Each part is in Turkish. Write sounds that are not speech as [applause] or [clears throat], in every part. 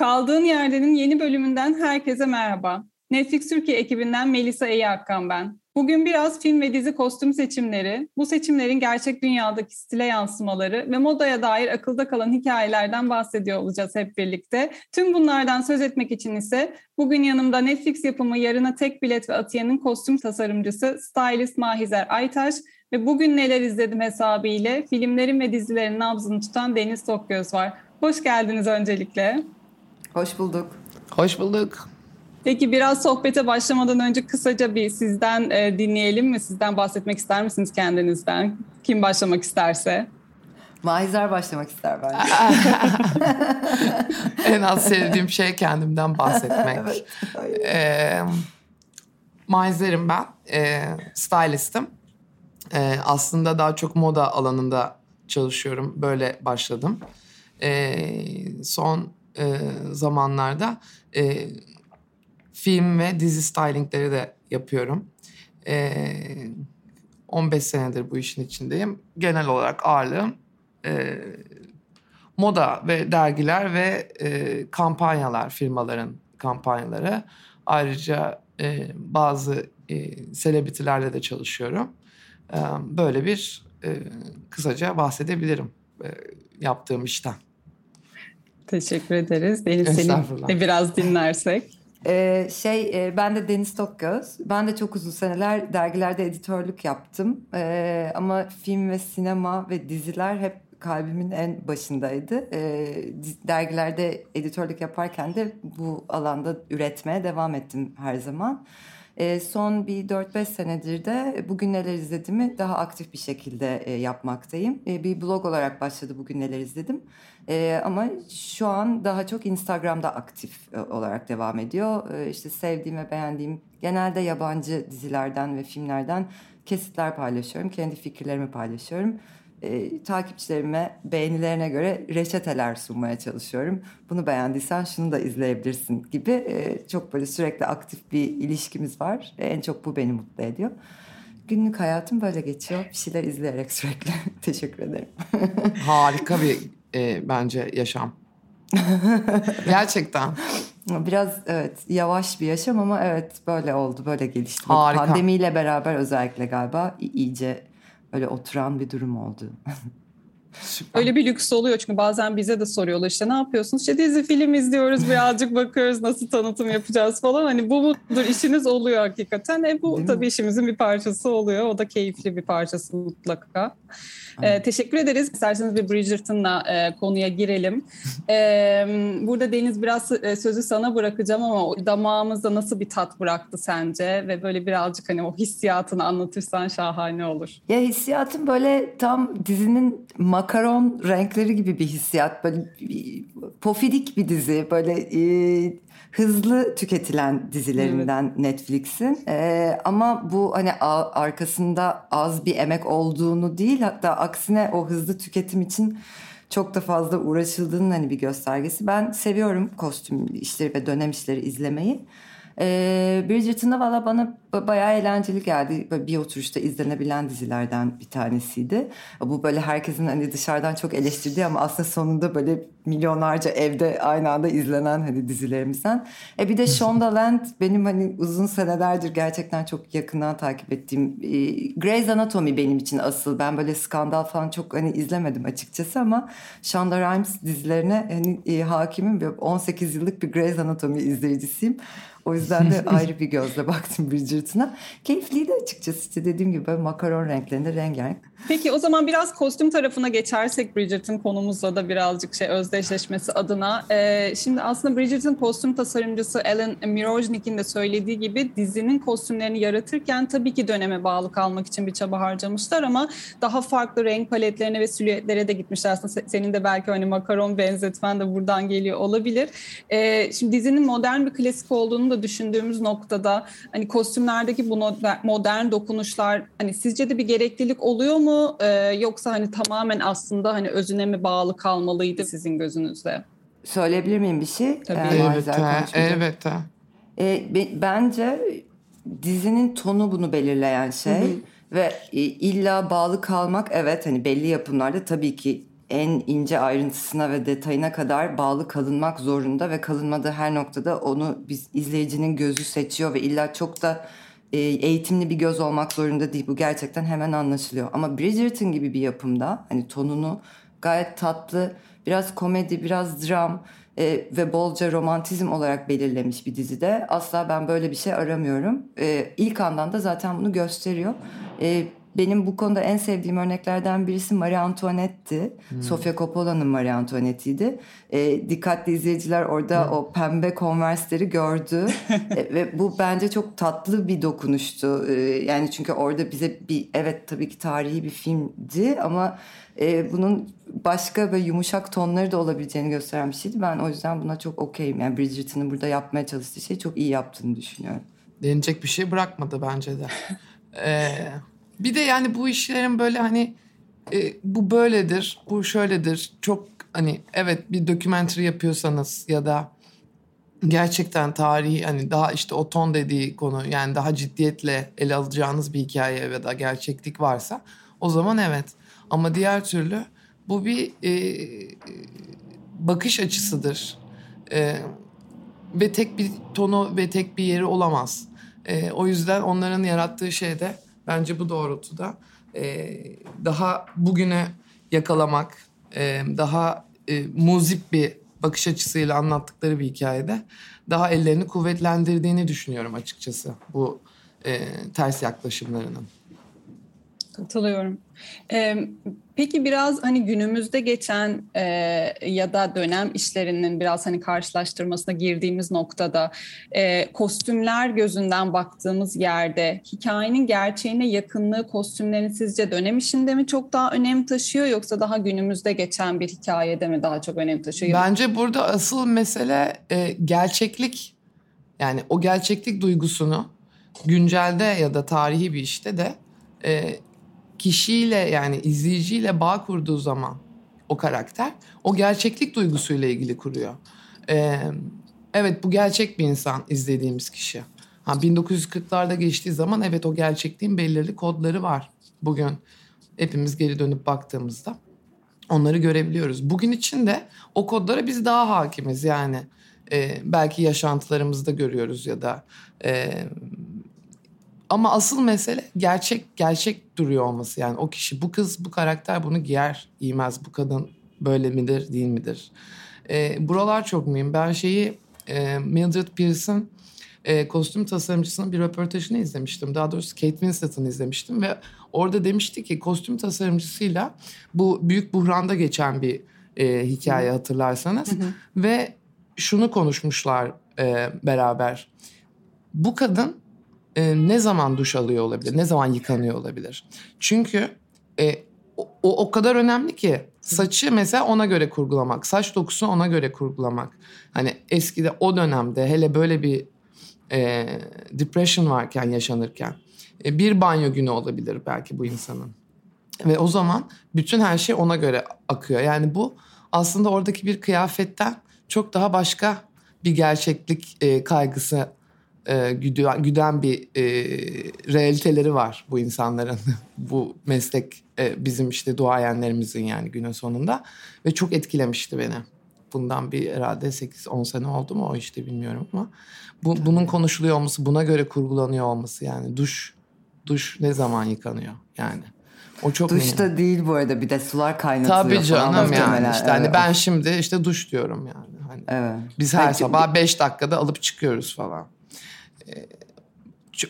Kaldığın Yerden'in yeni bölümünden herkese merhaba. Netflix Türkiye ekibinden Melisa Eyakkan ben. Bugün biraz film ve dizi kostüm seçimleri, bu seçimlerin gerçek dünyadaki stile yansımaları ve modaya dair akılda kalan hikayelerden bahsediyor olacağız hep birlikte. Tüm bunlardan söz etmek için ise bugün yanımda Netflix yapımı Yarına Tek Bilet ve Atiye'nin kostüm tasarımcısı stylist Mahizer Aytaş ve bugün neler izledim hesabı ile filmlerin ve dizilerin nabzını tutan Deniz Tokgöz var. Hoş geldiniz öncelikle. Hoş bulduk. Hoş bulduk. Peki biraz sohbete başlamadan önce kısaca bir sizden e, dinleyelim mi? Sizden bahsetmek ister misiniz kendinizden? Kim başlamak isterse? Mahizer başlamak ister bence. [laughs] en az sevdiğim şey kendimden bahsetmek. evet, ee, Mahizer'im ben. E, stylistim. E, aslında daha çok moda alanında çalışıyorum. Böyle başladım. E, son e, zamanlarda e, film ve dizi stylingleri de yapıyorum. E, 15 senedir bu işin içindeyim. Genel olarak ağırlığım e, moda ve dergiler ve e, kampanyalar, firmaların kampanyaları. Ayrıca e, bazı e, selebritilerle de çalışıyorum. E, böyle bir e, kısaca bahsedebilirim e, yaptığım işten. Teşekkür ederiz. Deniz seni de biraz dinlersek. Ee, şey e, ben de Deniz Tokgöz. Ben de çok uzun seneler dergilerde editörlük yaptım. Ee, ama film ve sinema ve diziler hep kalbimin en başındaydı. Ee, dergilerde editörlük yaparken de bu alanda üretmeye devam ettim her zaman. E, son bir 4-5 senedir de bugün neler izlediğimi daha aktif bir şekilde e, yapmaktayım. E, bir blog olarak başladı bugün neler izledim. E, ama şu an daha çok Instagram'da aktif e, olarak devam ediyor. E, işte sevdiğim ve beğendiğim genelde yabancı dizilerden ve filmlerden kesitler paylaşıyorum. Kendi fikirlerimi paylaşıyorum e, takipçilerime beğenilerine göre reçeteler sunmaya çalışıyorum. Bunu beğendiysen şunu da izleyebilirsin gibi e, çok böyle sürekli aktif bir ilişkimiz var. E, en çok bu beni mutlu ediyor. Günlük hayatım böyle geçiyor. Bir şeyler izleyerek sürekli. [laughs] Teşekkür ederim. [laughs] Harika bir e, bence yaşam. Gerçekten. Biraz evet yavaş bir yaşam ama evet böyle oldu böyle gelişti. Harika. Pandemiyle beraber özellikle galiba iyice öyle oturan bir durum oldu. [laughs] Süper. Öyle bir lüks oluyor çünkü bazen bize de soruyorlar işte ne yapıyorsunuz? İşte dizi film izliyoruz birazcık bakıyoruz nasıl tanıtım yapacağız falan. Hani bu mudur işiniz oluyor hakikaten. E bu Değil tabii mi? işimizin bir parçası oluyor. O da keyifli bir parçası mutlaka. Ee, teşekkür ederiz. İsterseniz bir Bridgerton'la e, konuya girelim. e, burada Deniz biraz e, sözü sana bırakacağım ama damağımızda nasıl bir tat bıraktı sence? Ve böyle birazcık hani o hissiyatını anlatırsan şahane olur. Ya hissiyatım böyle tam dizinin makaron renkleri gibi bir hissiyat. Böyle pofidik bir dizi. Böyle e, hızlı tüketilen dizilerinden evet. Netflix'in. Ee, ama bu hani arkasında az bir emek olduğunu değil hatta aksine o hızlı tüketim için çok da fazla uğraşıldığının hani bir göstergesi. Ben seviyorum kostüm işleri ve dönem işleri izlemeyi. Ee, Bridgerton'da valla bana bayağı eğlenceli geldi. Böyle bir oturuşta izlenebilen dizilerden bir tanesiydi. Bu böyle herkesin hani dışarıdan çok eleştirdiği ama aslında sonunda böyle milyonlarca evde aynı anda izlenen hani dizilerimizden. E bir de Shondaland benim hani uzun senelerdir gerçekten çok yakından takip ettiğim e, Grey's Anatomy benim için asıl. Ben böyle skandal falan çok hani izlemedim açıkçası ama Shonda Rhimes dizilerine hani e, hakimim. 18 yıllık bir Grey's Anatomy izleyicisiyim. O yüzden de [laughs] ayrı bir gözle baktım Bridgerton'a. Keyifliydi açıkçası işte dediğim gibi böyle makaron renklerinde rengarenk. Peki o zaman biraz kostüm tarafına geçersek Bridgerton konumuzla da birazcık şey özdeşleşmesi adına. Ee, şimdi aslında Bridgerton kostüm tasarımcısı Alan Mirojnik'in de söylediği gibi dizinin kostümlerini yaratırken tabii ki döneme bağlı kalmak için bir çaba harcamışlar ama daha farklı renk paletlerine ve silüetlere de gitmişler. Aslında senin de belki hani makaron benzetmen de buradan geliyor olabilir. Ee, şimdi dizinin modern bir klasik olduğunu da düşündüğümüz noktada hani kostümlerdeki bu modern dokunuşlar hani sizce de bir gereklilik oluyor mu? Mu e, yoksa hani tamamen aslında hani özüne mi bağlı kalmalıydı sizin gözünüzde? Söyleyebilir miyim bir şey? Tabii. Ee, evet, evet. E, bence dizinin tonu bunu belirleyen şey. Hı hı. Ve e, illa bağlı kalmak evet hani belli yapımlarda tabii ki en ince ayrıntısına ve detayına kadar bağlı kalınmak zorunda ve kalınmadığı her noktada onu biz izleyicinin gözü seçiyor ve illa çok da eğitimli bir göz olmak zorunda değil. Bu gerçekten hemen anlaşılıyor. Ama Bridgerton gibi bir yapımda hani tonunu gayet tatlı, biraz komedi, biraz dram e, ve bolca romantizm olarak belirlemiş bir dizide asla ben böyle bir şey aramıyorum. E, ilk andan da zaten bunu gösteriyor. E, benim bu konuda en sevdiğim örneklerden birisi Marie Antoinette'ti. Hmm. Sofia Coppola'nın Marie Antoinette'iydi. E, dikkatli izleyiciler orada hmm. o pembe konversleri gördü. [laughs] e, ve bu bence çok tatlı bir dokunuştu. E, yani çünkü orada bize bir evet tabii ki tarihi bir filmdi ama e, bunun başka ve yumuşak tonları da olabileceğini gösteren bir şeydi. Ben o yüzden buna çok okeyim. Yani Bridgerton'ın burada yapmaya çalıştığı şeyi çok iyi yaptığını düşünüyorum. Denecek bir şey bırakmadı bence de. ee, [laughs] bir de yani bu işlerin böyle hani e, bu böyledir, bu şöyledir. Çok hani evet bir dokumentary yapıyorsanız ya da gerçekten tarihi hani daha işte o ton dediği konu yani daha ciddiyetle ele alacağınız bir hikaye ya da gerçeklik varsa o zaman evet. Ama diğer türlü bu bir e, bakış açısıdır. E, ve tek bir tonu ve tek bir yeri olamaz. E, o yüzden onların yarattığı şey de Bence bu doğrultuda e, daha bugüne yakalamak, e, daha e, muzip bir bakış açısıyla anlattıkları bir hikayede daha ellerini kuvvetlendirdiğini düşünüyorum açıkçası bu e, ters yaklaşımlarının. Katılıyorum. Ee, peki biraz hani günümüzde geçen e, ya da dönem işlerinin biraz hani karşılaştırmasına girdiğimiz noktada e, kostümler gözünden baktığımız yerde hikayenin gerçeğine yakınlığı kostümlerin sizce dönem işinde mi çok daha önem taşıyor yoksa daha günümüzde geçen bir hikayede mi daha çok önem taşıyor? Bence burada asıl mesele e, gerçeklik yani o gerçeklik duygusunu güncelde ya da tarihi bir işte de e, kişiyle yani izleyiciyle bağ kurduğu zaman o karakter o gerçeklik duygusuyla ilgili kuruyor. Ee, evet bu gerçek bir insan izlediğimiz kişi. Ha 1940'larda geçtiği zaman evet o gerçekliğin belirli kodları var. Bugün hepimiz geri dönüp baktığımızda onları görebiliyoruz. Bugün için de o kodlara biz daha hakimiz yani. E, belki yaşantılarımızda görüyoruz ya da e, ama asıl mesele gerçek gerçek duruyor olması yani o kişi bu kız bu karakter bunu giyer giymez bu kadın böyle midir değil midir? E, buralar çok mühim. Ben şeyi e, Mildred Pierce'ın e, kostüm tasarımcısının bir röportajını izlemiştim. Daha doğrusu Kate Winslet'ın izlemiştim ve orada demişti ki kostüm tasarımcısıyla bu büyük buhranda geçen bir e, hikaye hatırlarsanız ve şunu konuşmuşlar e, beraber. Bu kadın e, ne zaman duş alıyor olabilir? Ne zaman yıkanıyor olabilir? Çünkü e, o, o kadar önemli ki saçı mesela ona göre kurgulamak, saç dokusunu ona göre kurgulamak. Hani eskide o dönemde hele böyle bir e, depression varken yaşanırken e, bir banyo günü olabilir belki bu insanın. Ve o zaman bütün her şey ona göre akıyor. Yani bu aslında oradaki bir kıyafetten çok daha başka bir gerçeklik e, kaygısı e, güden, güden bir e, realiteleri var bu insanların. [laughs] bu meslek e, bizim işte duayenlerimizin yani günün sonunda. Ve çok etkilemişti beni. Bundan bir herhalde 8-10 sene oldu mu o işte bilmiyorum ama. Bu, bunun konuşuluyor olması, buna göre kurgulanıyor olması yani duş duş ne zaman yıkanıyor yani. O çok Duşta mühim. değil bu arada bir de sular kaynatılıyor Tabii canım falan yani işte hani evet. hani ben şimdi işte duş diyorum yani. Hani evet. Biz her Peki, sabah 5 dakikada alıp çıkıyoruz falan.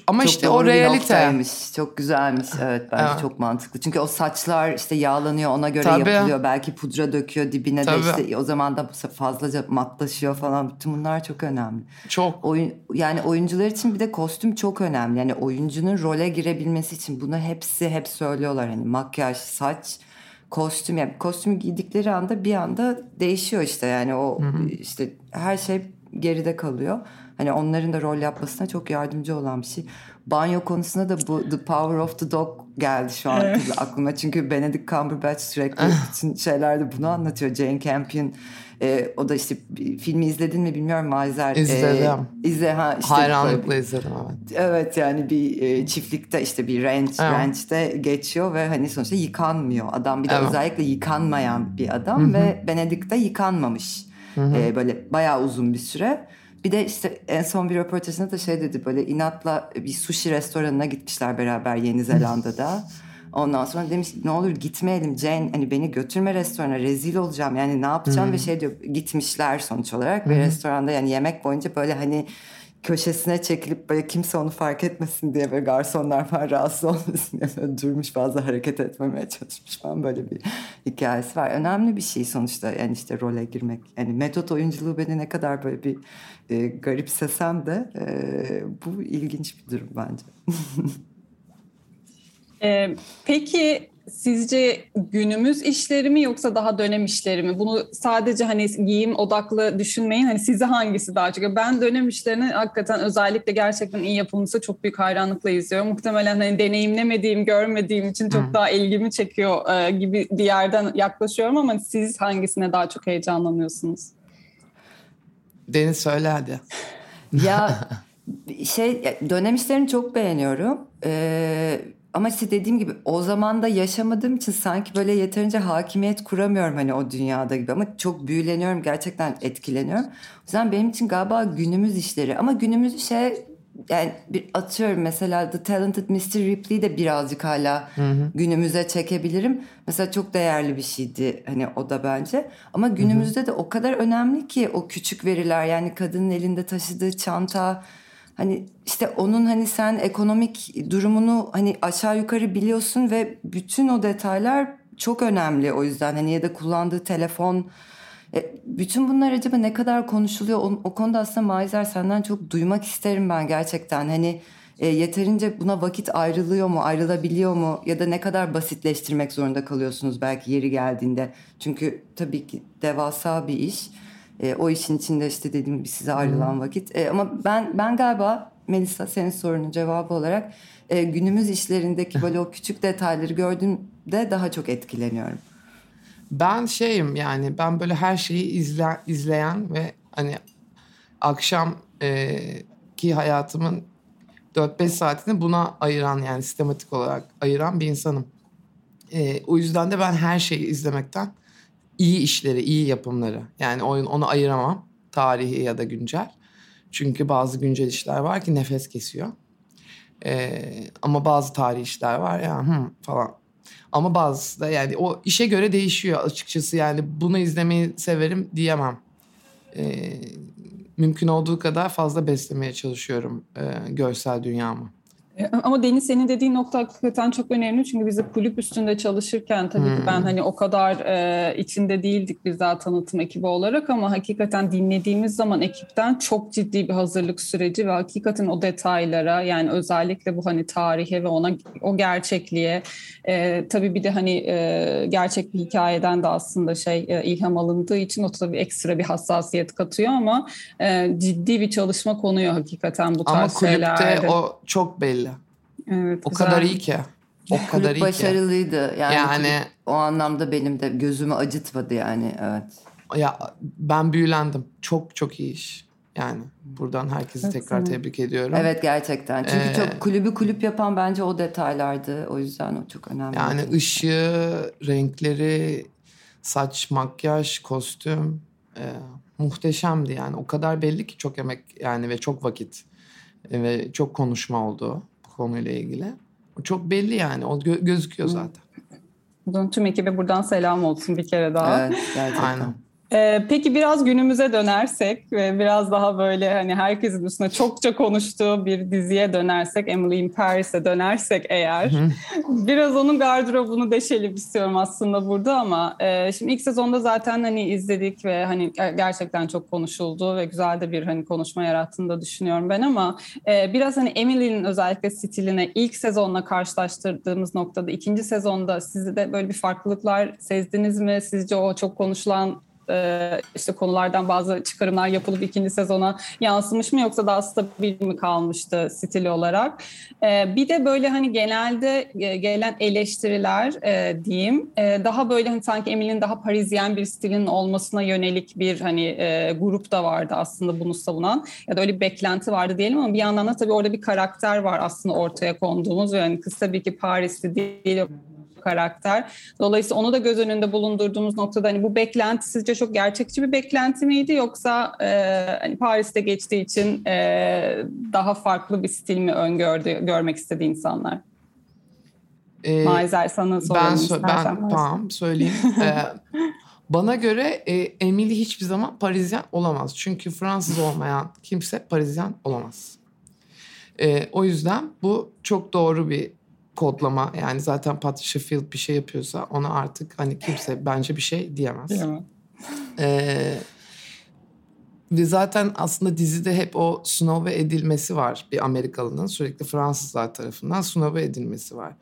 Ama çok işte o realite. Çok güzelmiş. Evet bence evet. çok mantıklı. Çünkü o saçlar işte yağlanıyor ona göre Tabii. yapılıyor. Belki pudra döküyor dibine Tabii. de işte o zaman da fazlaca matlaşıyor falan. Bütün bunlar çok önemli. Çok. Oyun, yani oyuncular için bir de kostüm çok önemli. Yani oyuncunun role girebilmesi için bunu hepsi hep söylüyorlar. Hani makyaj, saç, kostüm. Yani kostümü giydikleri anda bir anda değişiyor işte. Yani o Hı-hı. işte her şey geride kalıyor. Hani onların da rol yapmasına çok yardımcı olan bir şey. Banyo konusunda da bu The Power of the Dog geldi şu an evet. aklıma. Çünkü Benedict Cumberbatch sürekli bütün şeylerde bunu anlatıyor. Jane Campion e, o da işte filmi izledin mi bilmiyorum Mazer. İzledim. E, izle ha işte Hayranlıkla izledim evet. Evet yani bir e, çiftlikte işte bir ranch, evet. ranch'te geçiyor ve hani sonuçta yıkanmıyor. Adam bir de evet. özellikle yıkanmayan bir adam Hı-hı. ve Benedict de yıkanmamış. E, böyle bayağı uzun bir süre. Bir de işte en son bir röportajında da şey dedi böyle inatla bir sushi restoranına gitmişler beraber Yeni Zelanda'da. [laughs] Ondan sonra demiş ne olur gitmeyelim Jane hani beni götürme restorana rezil olacağım yani ne yapacağım hmm. ve şey diyor gitmişler sonuç olarak hmm. ve restoranda yani yemek boyunca böyle hani köşesine çekilip böyle kimse onu fark etmesin diye ve garsonlar falan rahatsız olmasın diye böyle durmuş fazla hareket etmemeye çalışmış falan böyle bir hikayesi var. Önemli bir şey sonuçta yani işte role girmek. Yani metot oyunculuğu beni ne kadar böyle bir e, garipsesem de e, bu ilginç bir durum bence. Ee, [laughs] peki sizce günümüz işleri mi yoksa daha dönem işleri mi? Bunu sadece hani giyim odaklı düşünmeyin. Hani sizi hangisi daha çok? Ben dönem işlerini hakikaten özellikle gerçekten iyi yapılmışsa çok büyük hayranlıkla izliyorum. Muhtemelen hani deneyimlemediğim, görmediğim için çok hmm. daha ilgimi çekiyor e, gibi bir yerden yaklaşıyorum ama siz hangisine daha çok heyecanlanıyorsunuz? Deniz söyle hadi. Ya [laughs] şey dönem işlerini çok beğeniyorum. Ee, ama işte dediğim gibi o zaman da yaşamadığım için sanki böyle yeterince hakimiyet kuramıyorum hani o dünyada gibi ama çok büyüleniyorum gerçekten etkileniyorum. O yüzden benim için galiba günümüz işleri ama günümüz şey yani bir atıyorum mesela The Talented Mr. Ripley'i de birazcık hala hı hı. günümüze çekebilirim. Mesela çok değerli bir şeydi hani o da bence. Ama günümüzde hı hı. de o kadar önemli ki o küçük veriler yani kadının elinde taşıdığı çanta Hani işte onun hani sen ekonomik durumunu hani aşağı yukarı biliyorsun ve bütün o detaylar çok önemli o yüzden. Hani ya da kullandığı telefon. E, bütün bunlar acaba ne kadar konuşuluyor? O, o konuda aslında Maizer senden çok duymak isterim ben gerçekten. Hani e, yeterince buna vakit ayrılıyor mu ayrılabiliyor mu? Ya da ne kadar basitleştirmek zorunda kalıyorsunuz belki yeri geldiğinde? Çünkü tabii ki devasa bir iş e, o işin içinde işte dediğim gibi size ayrılan vakit. E, ama ben ben galiba Melisa senin sorunun cevabı olarak e, günümüz işlerindeki [laughs] böyle o küçük detayları gördüğümde daha çok etkileniyorum. Ben şeyim yani ben böyle her şeyi izle, izleyen ve hani akşam e, ki hayatımın 4-5 saatini buna ayıran yani sistematik olarak ayıran bir insanım. E, o yüzden de ben her şeyi izlemekten iyi işleri, iyi yapımları. Yani oyun onu ayıramam. Tarihi ya da güncel. Çünkü bazı güncel işler var ki nefes kesiyor. Ee, ama bazı tarihi işler var ya hı, falan. Ama bazısı da yani o işe göre değişiyor açıkçası. Yani bunu izlemeyi severim diyemem. Ee, mümkün olduğu kadar fazla beslemeye çalışıyorum e, görsel dünyamı. E, ama Deniz senin dediğin nokta hakikaten çok önemli çünkü bizi kulüp üstünde çalışırken tabii hmm. ki ben hmm. hani o kadar e, içinde değildik biz daha tanıtım ekibi olarak ama hakikaten dinlediğimiz zaman ekipten çok ciddi bir hazırlık süreci ve hakikaten o detaylara yani özellikle bu hani tarihe ve ona o gerçekliğe e, tabii bir de hani e, gerçek bir hikayeden de aslında şey e, ilham alındığı için o tabii ekstra bir hassasiyet katıyor ama e, ciddi bir çalışma konuyor hakikaten bu tarz şeylerde. Ama kulüpte o çok belli. Evet, o güzel. kadar iyi ki. O [laughs] kadar iyi başarılıydı. Yani, yani o anlamda benim de gözümü acıtmadı yani evet. Ya ben büyülendim. Çok çok iyi iş. Yani buradan herkesi evet, tekrar tebrik ediyorum. Evet gerçekten. Çünkü ee, çok kulübü kulüp yapan bence o detaylardı. O yüzden o çok önemli. Yani ışığı, renkleri, saç, makyaj, kostüm e, muhteşemdi yani. O kadar belli ki çok emek yani ve çok vakit ve çok konuşma oldu konuyla ilgili. Çok belli yani. O gö- gözüküyor zaten. Bunun tüm ekibe buradan selam olsun bir kere daha. Evet gerçekten. Aynen. Ee, peki biraz günümüze dönersek ve biraz daha böyle hani herkesin üstüne çokça konuştuğu bir diziye dönersek, Emily in Paris'e dönersek eğer biraz onun gardırobunu deşelim istiyorum aslında burada ama e, şimdi ilk sezonda zaten hani izledik ve hani gerçekten çok konuşuldu ve güzel de bir hani konuşma yarattığını da düşünüyorum ben ama e, biraz hani Emily'nin özellikle stiline ilk sezonla karşılaştırdığımız noktada ikinci sezonda sizde de böyle bir farklılıklar sezdiniz mi? Sizce o çok konuşulan e, işte konulardan bazı çıkarımlar yapılıp ikinci sezona yansımış mı yoksa daha stabil mi kalmıştı stil olarak? E, bir de böyle hani genelde e, gelen eleştiriler e, diyeyim e, daha böyle hani sanki Emily'nin daha Parisyen bir stilin olmasına yönelik bir hani grup da vardı aslında bunu savunan ya da öyle bir beklenti vardı diyelim ama bir yandan da tabii orada bir karakter var aslında ortaya konduğumuz yani kız tabii ki Parisli değil karakter. Dolayısıyla onu da göz önünde bulundurduğumuz noktada hani bu beklenti sizce çok gerçekçi bir beklenti miydi yoksa e, hani Paris'te geçtiği için e, daha farklı bir stil mi öngördü görmek istedi insanlar? Ee, Maizer sana sorayım ben, so- ben tamam söyleyeyim. [laughs] ee, bana göre e, Emily hiçbir zaman Parisyen olamaz. Çünkü Fransız olmayan kimse Parisyen olamaz. E, o yüzden bu çok doğru bir kodlama. Yani zaten Patricia Field bir şey yapıyorsa ona artık hani kimse bence bir şey diyemez. Diyemem. Ee, ve zaten aslında dizide hep o snove edilmesi var bir Amerikalının sürekli Fransızlar tarafından snove edilmesi var.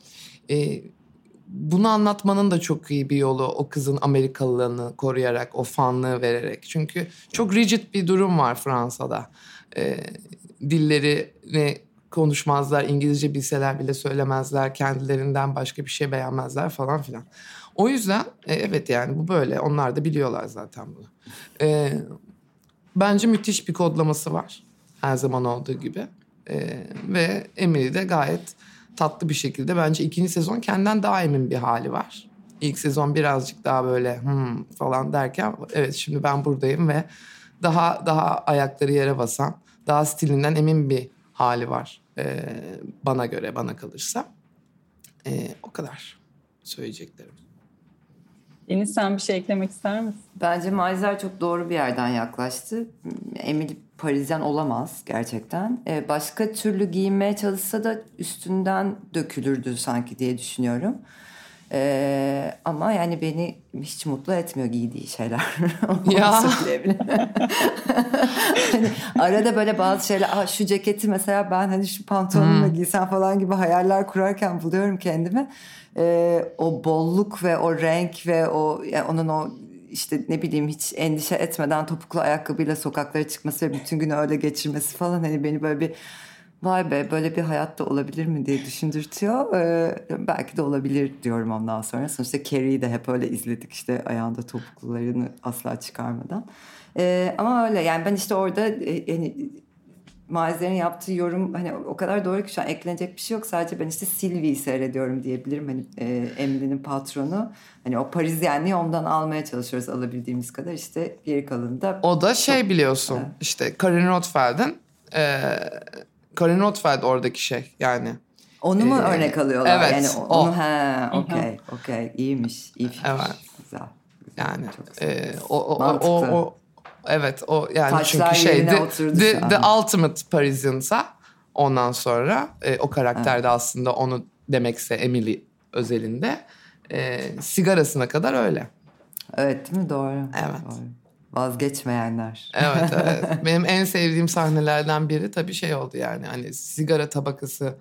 Ee, bunu anlatmanın da çok iyi bir yolu o kızın Amerikalılığını koruyarak, o fanlığı vererek. Çünkü çok rigid bir durum var Fransa'da. Ee, dillerini konuşmazlar, İngilizce bilseler bile söylemezler, kendilerinden başka bir şey beğenmezler falan filan. O yüzden e, evet yani bu böyle. Onlar da biliyorlar zaten bunu. E, bence müthiş bir kodlaması var. Her zaman olduğu gibi. E, ve Emily de gayet tatlı bir şekilde bence ikinci sezon kendinden daha emin bir hali var. İlk sezon birazcık daha böyle hmm falan derken evet şimdi ben buradayım ve daha daha ayakları yere basan, daha stilinden emin bir hali var e, bana göre bana kalırsa. E, o kadar söyleyeceklerim. Enis sen bir şey eklemek ister misin? Bence Maizer çok doğru bir yerden yaklaştı. Emily Parisyen olamaz gerçekten. Ee, başka türlü giyinmeye çalışsa da üstünden dökülürdü sanki diye düşünüyorum. Ee, ama yani beni hiç mutlu etmiyor giydiği şeyler. [laughs] ya. [laughs] hani arada böyle bazı şeyler, ah şu ceketi mesela ben hani şu pantolonumla hmm. giysem falan gibi hayaller kurarken buluyorum kendimi. Ee, o bolluk ve o renk ve o yani onun o işte ne bileyim hiç endişe etmeden topuklu ayakkabıyla sokaklara çıkması ve bütün günü öyle geçirmesi falan hani beni böyle bir vay be böyle bir hayatta olabilir mi diye düşündürtüyor. Ee, belki de olabilir diyorum ondan sonra. Sonuçta Carrie'yi de hep öyle izledik işte ayağında topuklularını asla çıkarmadan. Ee, ama öyle yani ben işte orada e, yani Malzer'in yaptığı yorum hani o kadar doğru ki şu an eklenecek bir şey yok. Sadece ben işte Sylvie'yi seyrediyorum diyebilirim. Hani e, Emily'nin patronu. Hani o Parizyenliği ondan almaya çalışıyoruz alabildiğimiz kadar. işte geri kalanında. O da şey çok, biliyorsun evet. işte Karin Rothfeld'in e, Karin Rothfeld oradaki şey yani. Onu mu ee, örnek alıyorlar? Evet. Yani onu, o. ha, okey, okey. İyiymiş, iyi fikir. Evet. Güzel. Yani e, o, o, o, o, evet o yani Taşlar çünkü şey the, the, the ultimate Parisian'sa ondan sonra e, o karakter evet. de aslında onu demekse Emily özelinde e, sigarasına kadar öyle. Evet değil mi? Doğru. Evet. Doğru. Vazgeçmeyenler. Evet [laughs] evet. Benim en sevdiğim sahnelerden biri tabii şey oldu yani hani sigara tabakası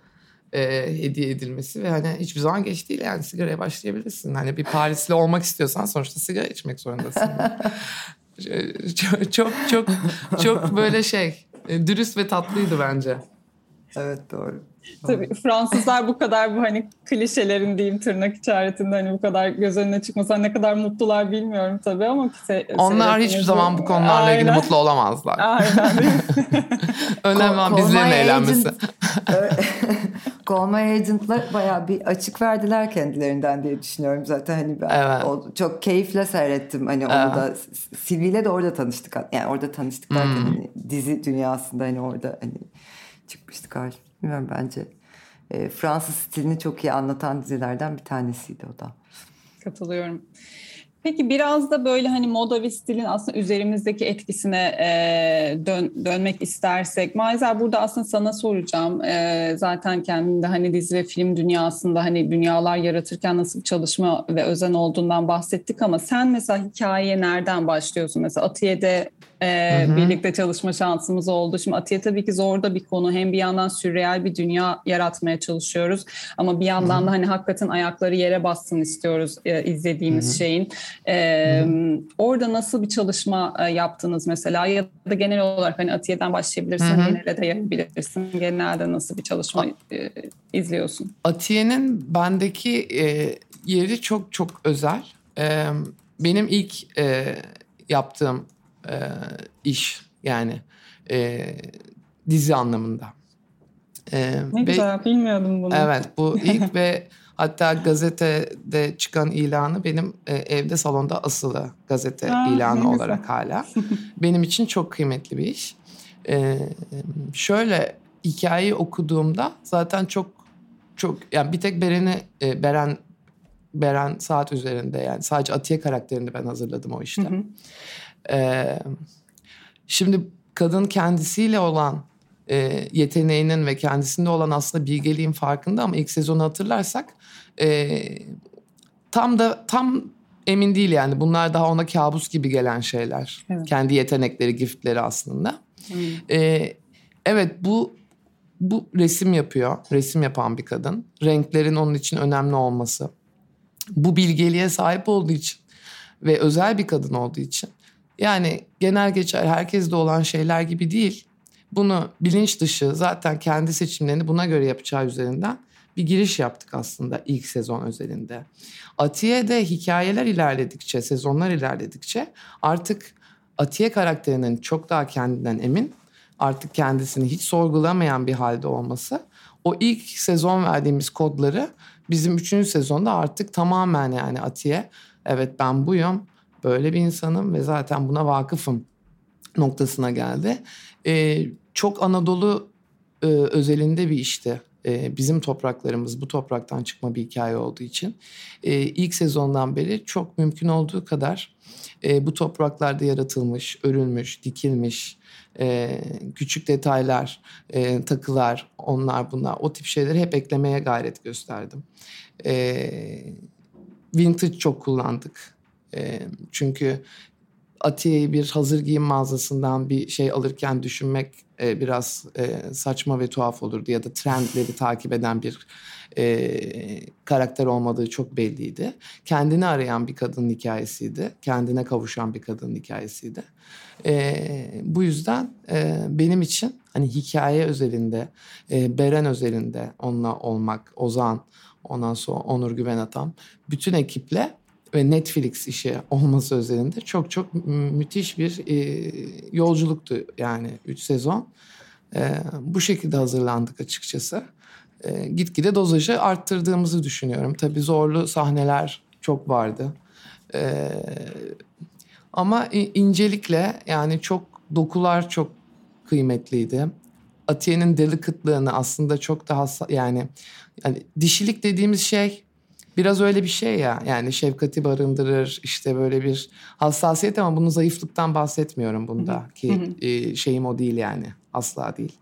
e, hediye edilmesi ve hani hiçbir zaman geç değil yani sigaraya başlayabilirsin. Hani bir Parisli olmak istiyorsan sonuçta sigara içmek zorundasın. [laughs] çok çok çok çok böyle şey e, dürüst ve tatlıydı bence. Evet doğru. Tabii Fransızlar bu kadar bu hani klişelerin diyeyim tırnak içerisinde hani bu kadar göz önüne çıkmasa ne kadar mutlular bilmiyorum tabii ama se- onlar hiçbir zaman bu konularla Aynen. ilgili mutlu olamazlar. Aynen. [laughs] [laughs] Önemli olan bizlerin eğlenmesi. [laughs] Colmar Agent'la bayağı bir açık verdiler kendilerinden diye düşünüyorum zaten hani ben evet. o, çok keyifle seyrettim hani onu evet. da Sylvie'yle de orada tanıştık yani orada tanıştık derken hmm. hani dizi dünyasında hani orada hani çıkmıştık karşı. Bilmiyorum bence e, Fransız stilini çok iyi anlatan dizilerden bir tanesiydi o da. Katılıyorum. Peki biraz da böyle hani moda ve stilin aslında üzerimizdeki etkisine e, dön, dönmek istersek. Maizer burada aslında sana soracağım. E, zaten kendinde hani dizi ve film dünyasında hani dünyalar yaratırken nasıl çalışma ve özen olduğundan bahsettik ama sen mesela hikayeye nereden başlıyorsun? Mesela Atiye'de e, birlikte çalışma şansımız oldu. Şimdi Atiye tabii ki zor da bir konu. Hem bir yandan sürreal bir dünya yaratmaya çalışıyoruz ama bir yandan Hı-hı. da hani hakikaten ayakları yere bassın istiyoruz e, izlediğimiz Hı-hı. şeyin. E, orada nasıl bir çalışma e, yaptınız mesela ya da genel olarak hani Atiye'den başlayabilirsin, Hı-hı. genelde de yayabilirsin. Genelde nasıl bir çalışma e, izliyorsun? Atiye'nin bendeki e, yeri çok çok özel. E, benim ilk e, yaptığım e, iş yani e, dizi anlamında. E, ne ve, güzel bilmiyordum bunu. Evet bu ilk ve hatta gazetede çıkan ilanı benim e, evde salonda asılı gazete ha, ilanı olarak güzel. hala. benim için çok kıymetli bir iş. E, şöyle hikayeyi okuduğumda zaten çok çok yani bir tek Beren'i e, Beren Beren saat üzerinde yani sadece Atiye karakterini ben hazırladım o işte. Hı hı. Ee, şimdi kadın kendisiyle olan e, yeteneğinin ve kendisinde olan aslında bilgeliğin farkında ama ilk sezonu hatırlarsak e, tam da tam emin değil yani bunlar daha ona kabus gibi gelen şeyler. Evet. Kendi yetenekleri, giftleri aslında. Hmm. E, evet bu bu resim yapıyor. Resim yapan bir kadın. Renklerin onun için önemli olması. Bu bilgeliğe sahip olduğu için ve özel bir kadın olduğu için yani genel geçer herkeste olan şeyler gibi değil. Bunu bilinç dışı zaten kendi seçimlerini buna göre yapacağı üzerinden bir giriş yaptık aslında ilk sezon özelinde. Atiye'de hikayeler ilerledikçe, sezonlar ilerledikçe artık Atiye karakterinin çok daha kendinden emin, artık kendisini hiç sorgulamayan bir halde olması o ilk sezon verdiğimiz kodları bizim üçüncü sezonda artık tamamen yani Atiye evet ben buyum böyle bir insanım ve zaten buna vakıfım noktasına geldi. Ee, çok Anadolu e, özelinde bir işti. Ee, bizim topraklarımız bu topraktan çıkma bir hikaye olduğu için. Ee, ilk sezondan beri çok mümkün olduğu kadar e, bu topraklarda yaratılmış, örülmüş, dikilmiş, e, küçük detaylar, e, takılar, onlar bunlar o tip şeyleri hep eklemeye gayret gösterdim. E, vintage çok kullandık. E, çünkü Atiye'yi bir hazır giyim mağazasından bir şey alırken düşünmek e, biraz e, saçma ve tuhaf olurdu ya da trendleri takip eden bir e, karakter olmadığı çok belliydi. Kendini arayan bir kadın hikayesiydi. Kendine kavuşan bir kadın hikayesiydi. E, bu yüzden e, benim için hani hikaye özelinde, e, Beren özelinde onunla olmak, Ozan, ondan sonra Onur Güven Atam, bütün ekiple ve Netflix işi olması özelinde çok çok müthiş bir e, yolculuktu yani 3 sezon. E, bu şekilde hazırlandık açıkçası. E, gitgide dozajı arttırdığımızı düşünüyorum. Tabii zorlu sahneler çok vardı. E, ama incelikle yani çok dokular çok kıymetliydi. Atiye'nin delicate'lığını aslında çok daha yani yani dişilik dediğimiz şey biraz öyle bir şey ya. Yani şefkati barındırır işte böyle bir hassasiyet ama bunun zayıflıktan bahsetmiyorum bunda ki e, şeyim o değil yani asla değil.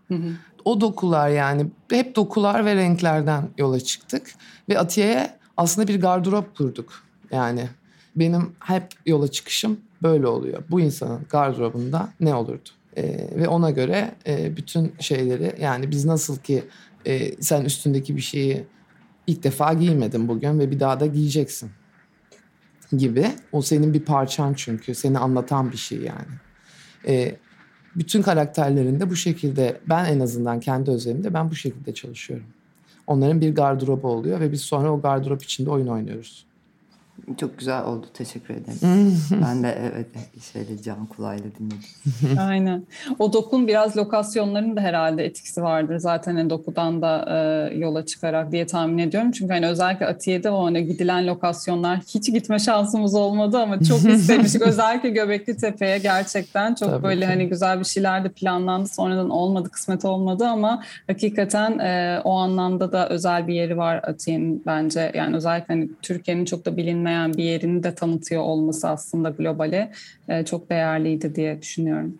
O dokular yani hep dokular ve renklerden yola çıktık ve Atiye'ye aslında bir gardırop kurduk. Yani benim hep yola çıkışım böyle oluyor. Bu insanın gardırobunda ne olurdu? Ee, ve ona göre e, bütün şeyleri yani biz nasıl ki e, sen üstündeki bir şeyi ilk defa giymedin bugün ve bir daha da giyeceksin gibi. O senin bir parçan çünkü. Seni anlatan bir şey yani. Ee, bütün karakterlerinde bu şekilde ben en azından kendi özelimde ben bu şekilde çalışıyorum. Onların bir gardırobu oluyor ve biz sonra o gardırop içinde oyun oynuyoruz. Çok güzel oldu. Teşekkür ederim. [laughs] ben de evet şeyle can kulağıyla dinledim. [laughs] Aynen. O dokun biraz lokasyonların da herhalde etkisi vardır. Zaten hani dokudan da e, yola çıkarak diye tahmin ediyorum. Çünkü hani özellikle Atiye'de o hani gidilen lokasyonlar hiç gitme şansımız olmadı ama çok [laughs] istemiştik. özellikle Göbekli Tepe'ye gerçekten çok Tabii böyle ki. hani güzel bir şeyler de planlandı. Sonradan olmadı, kısmet olmadı ama hakikaten e, o anlamda da özel bir yeri var Atiye'nin bence. Yani özellikle hani Türkiye'nin çok da bilinmeyen olmayan bir yerini de tanıtıyor olması aslında globale e, çok değerliydi diye düşünüyorum.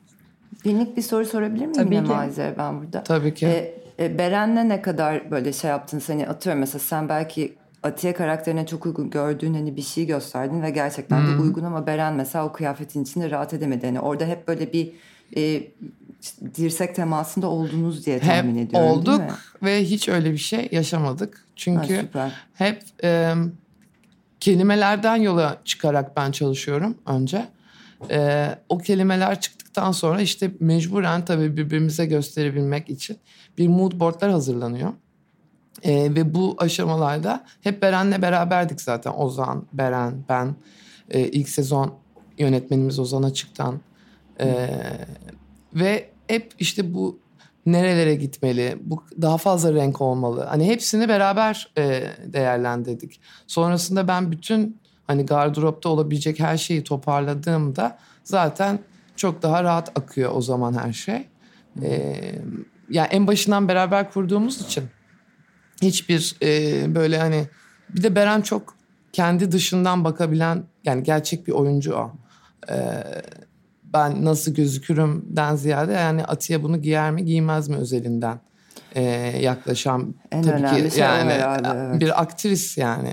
Binlik bir soru sorabilir miyim Tabii Maze ben burada? Tabii ki. E, e, Beren'le ne kadar böyle şey yaptın seni atıyorum mesela sen belki Atiye karakterine çok uygun gördüğün hani bir şey gösterdin ve gerçekten hmm. de uygun ama Beren mesela o kıyafetin içinde rahat edemedi. Yani orada hep böyle bir e, dirsek temasında oldunuz diye tahmin hep ediyorum. olduk ve hiç öyle bir şey yaşamadık. Çünkü ha, hep e, kelimelerden yola çıkarak ben çalışıyorum önce. E, o kelimeler çıktıktan sonra işte mecburen tabii birbirimize gösterebilmek için bir mood boardlar hazırlanıyor. E, ve bu aşamalarda hep Beren'le beraberdik zaten. Ozan, Beren, ben. E, ilk sezon yönetmenimiz Ozan Açık'tan. E, ve hep işte bu nerelere gitmeli, bu daha fazla renk olmalı. Hani hepsini beraber e, değerlendirdik. Sonrasında ben bütün hani gardıropta olabilecek her şeyi toparladığımda zaten çok daha rahat akıyor o zaman her şey. E, yani en başından beraber kurduğumuz için hiçbir e, böyle hani bir de Beren çok kendi dışından bakabilen yani gerçek bir oyuncu o. E, ben nasıl gözükürümden ziyade yani Atiye bunu giyer mi giymez mi özelinden e, yaklaşan en tabii ki yani herhalde, evet. bir aktris yani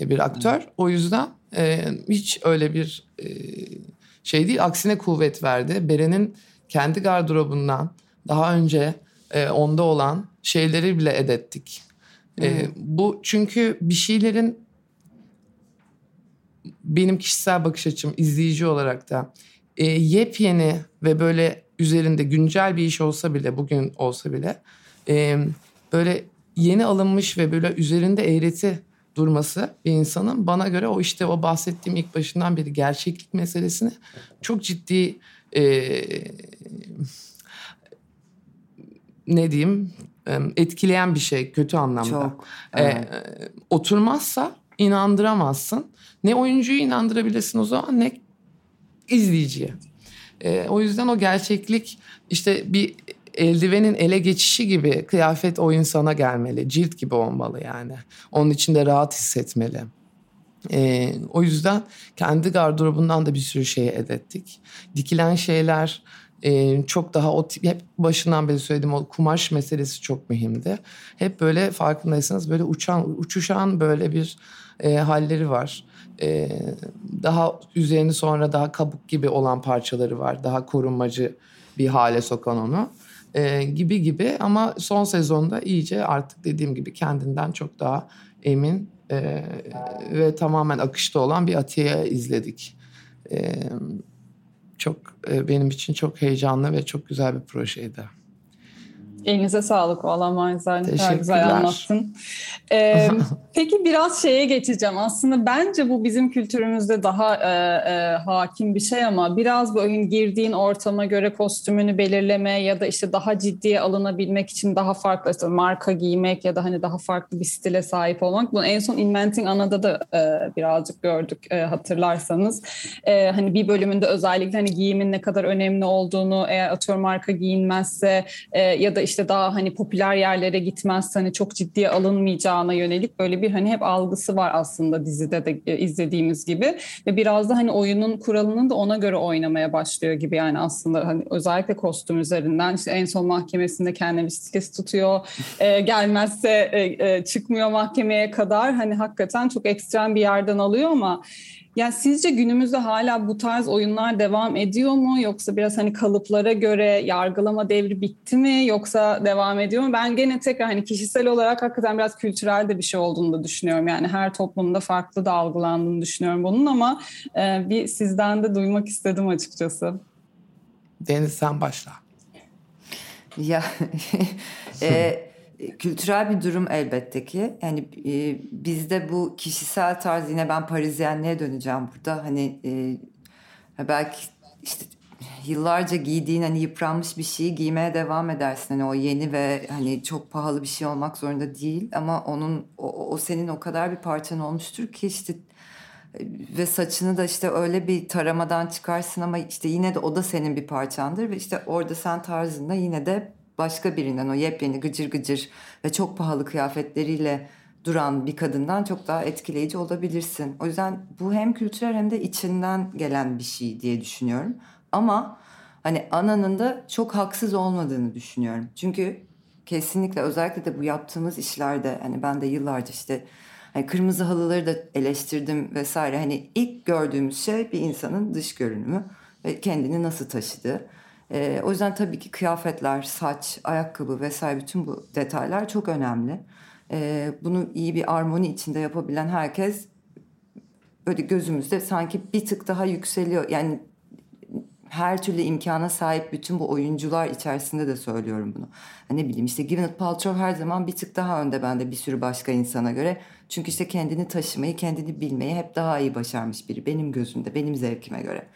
e, bir aktör. O yüzden e, hiç öyle bir e, şey değil aksine kuvvet verdi. Beren'in kendi gardırobundan daha önce e, onda olan şeyleri bile edettik. E, bu çünkü bir şeylerin benim kişisel bakış açım izleyici olarak da e, yepyeni ve böyle üzerinde güncel bir iş olsa bile bugün olsa bile e, böyle yeni alınmış ve böyle üzerinde eğreti durması bir insanın bana göre o işte o bahsettiğim ilk başından beri gerçeklik meselesini çok ciddi e, ne diyeyim etkileyen bir şey kötü anlamda. Çok. Evet. E, oturmazsa inandıramazsın. Ne oyuncuyu inandırabilirsin o zaman ne izleyiciye. E, o yüzden o gerçeklik işte bir eldivenin ele geçişi gibi kıyafet o insana gelmeli. Cilt gibi olmalı yani. Onun içinde rahat hissetmeli. E, o yüzden kendi gardırobundan da bir sürü şey edettik. Dikilen şeyler e, çok daha o tip, hep başından beri söylediğim o kumaş meselesi çok mühimdi. Hep böyle farkındaysanız böyle uçan, uçuşan böyle bir e, halleri var. E, daha üzerini sonra daha kabuk gibi olan parçaları var. Daha korunmacı bir hale sokan onu. E, gibi gibi ama son sezonda iyice artık dediğim gibi kendinden çok daha emin e, ve tamamen akışta olan bir Atiye izledik. E, çok e, benim için çok heyecanlı ve çok güzel bir projeydi. Elinize sağlık valla Manzar. Ne güzel anlattın. Ee, [laughs] peki biraz şeye geçeceğim. Aslında bence bu bizim kültürümüzde daha e, e, hakim bir şey ama biraz böyle girdiğin ortama göre kostümünü belirleme ya da işte daha ciddiye alınabilmek için daha farklı işte marka giymek ya da hani daha farklı bir stile sahip olmak. Bunu en son Inventing Ana'da da e, birazcık gördük e, hatırlarsanız. E, hani bir bölümünde özellikle hani giyimin ne kadar önemli olduğunu eğer atıyorum marka giyinmezse e, ya da işte işte daha hani popüler yerlere gitmez hani çok ciddiye alınmayacağına yönelik böyle bir hani hep algısı var aslında dizide de e, izlediğimiz gibi. Ve biraz da hani oyunun kuralının da ona göre oynamaya başlıyor gibi yani aslında hani özellikle kostüm üzerinden. İşte en son mahkemesinde kendini stilist tutuyor. E, gelmezse e, e, çıkmıyor mahkemeye kadar. Hani hakikaten çok ekstrem bir yerden alıyor ama ya sizce günümüzde hala bu tarz oyunlar devam ediyor mu yoksa biraz hani kalıplara göre yargılama devri bitti mi yoksa devam ediyor mu? Ben gene tekrar hani kişisel olarak hakikaten biraz kültürel de bir şey olduğunu da düşünüyorum. Yani her toplumda farklı da algılandığını düşünüyorum bunun ama e, bir sizden de duymak istedim açıkçası. Deniz sen başla. Ya [laughs] e, kültürel bir durum elbette ki. Yani e, bizde bu kişisel tarz yine ben Parizyenliğe döneceğim burada. Hani e, belki işte yıllarca giydiğin hani yıpranmış bir şeyi giymeye devam edersin. Hani o yeni ve hani çok pahalı bir şey olmak zorunda değil ama onun o, o senin o kadar bir parçan olmuştur ki işte ve saçını da işte öyle bir taramadan çıkarsın ama işte yine de o da senin bir parçandır ve işte orada sen tarzında yine de başka birinden o yepyeni gıcır gıcır ve çok pahalı kıyafetleriyle duran bir kadından çok daha etkileyici olabilirsin. O yüzden bu hem kültürel hem de içinden gelen bir şey diye düşünüyorum. Ama hani Ana'nın da çok haksız olmadığını düşünüyorum. Çünkü kesinlikle özellikle de bu yaptığımız işlerde hani ben de yıllarca işte Hani kırmızı halıları da eleştirdim vesaire. Hani ilk gördüğümüz şey bir insanın dış görünümü ve kendini nasıl taşıdığı. Ee, o yüzden tabii ki kıyafetler, saç, ayakkabı vesaire bütün bu detaylar çok önemli. Ee, bunu iyi bir armoni içinde yapabilen herkes böyle gözümüzde sanki bir tık daha yükseliyor. Yani her türlü imkana sahip bütün bu oyuncular içerisinde de söylüyorum bunu. Ne bileyim işte Gwyneth Paltrow her zaman bir tık daha önde bende bir sürü başka insana göre. Çünkü işte kendini taşımayı, kendini bilmeyi hep daha iyi başarmış biri. Benim gözümde, benim zevkime göre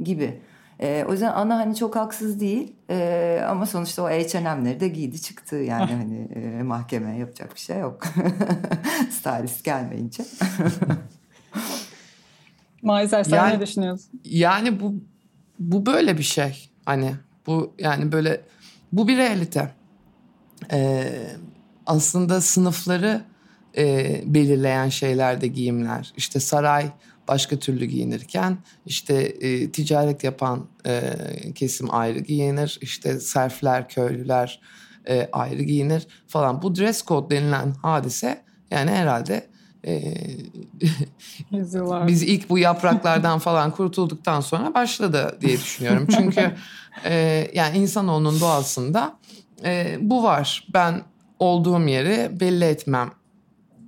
gibi. Ee, o yüzden ana hani çok haksız değil ee, ama sonuçta o H&M'leri de giydi çıktı yani hani e, mahkemeye yapacak bir şey yok. [laughs] Stylist gelmeyince. [laughs] Maizer sen yani, ne düşünüyorsun? Yani bu bu böyle bir şey. Hani bu yani böyle bu bir realite. Ee, aslında sınıfları e, belirleyen şeyler de giyimler. İşte saray başka türlü giyinirken işte e, ticaret yapan e, kesim ayrı giyinir. İşte serfler, köylüler e, ayrı giyinir falan. Bu dress code denilen hadise yani herhalde e, [laughs] biz ilk bu yapraklardan [laughs] falan kurtulduktan sonra başladı diye düşünüyorum. Çünkü e, yani insanoğlunun doğasında e, bu var. Ben olduğum yeri belli etmem.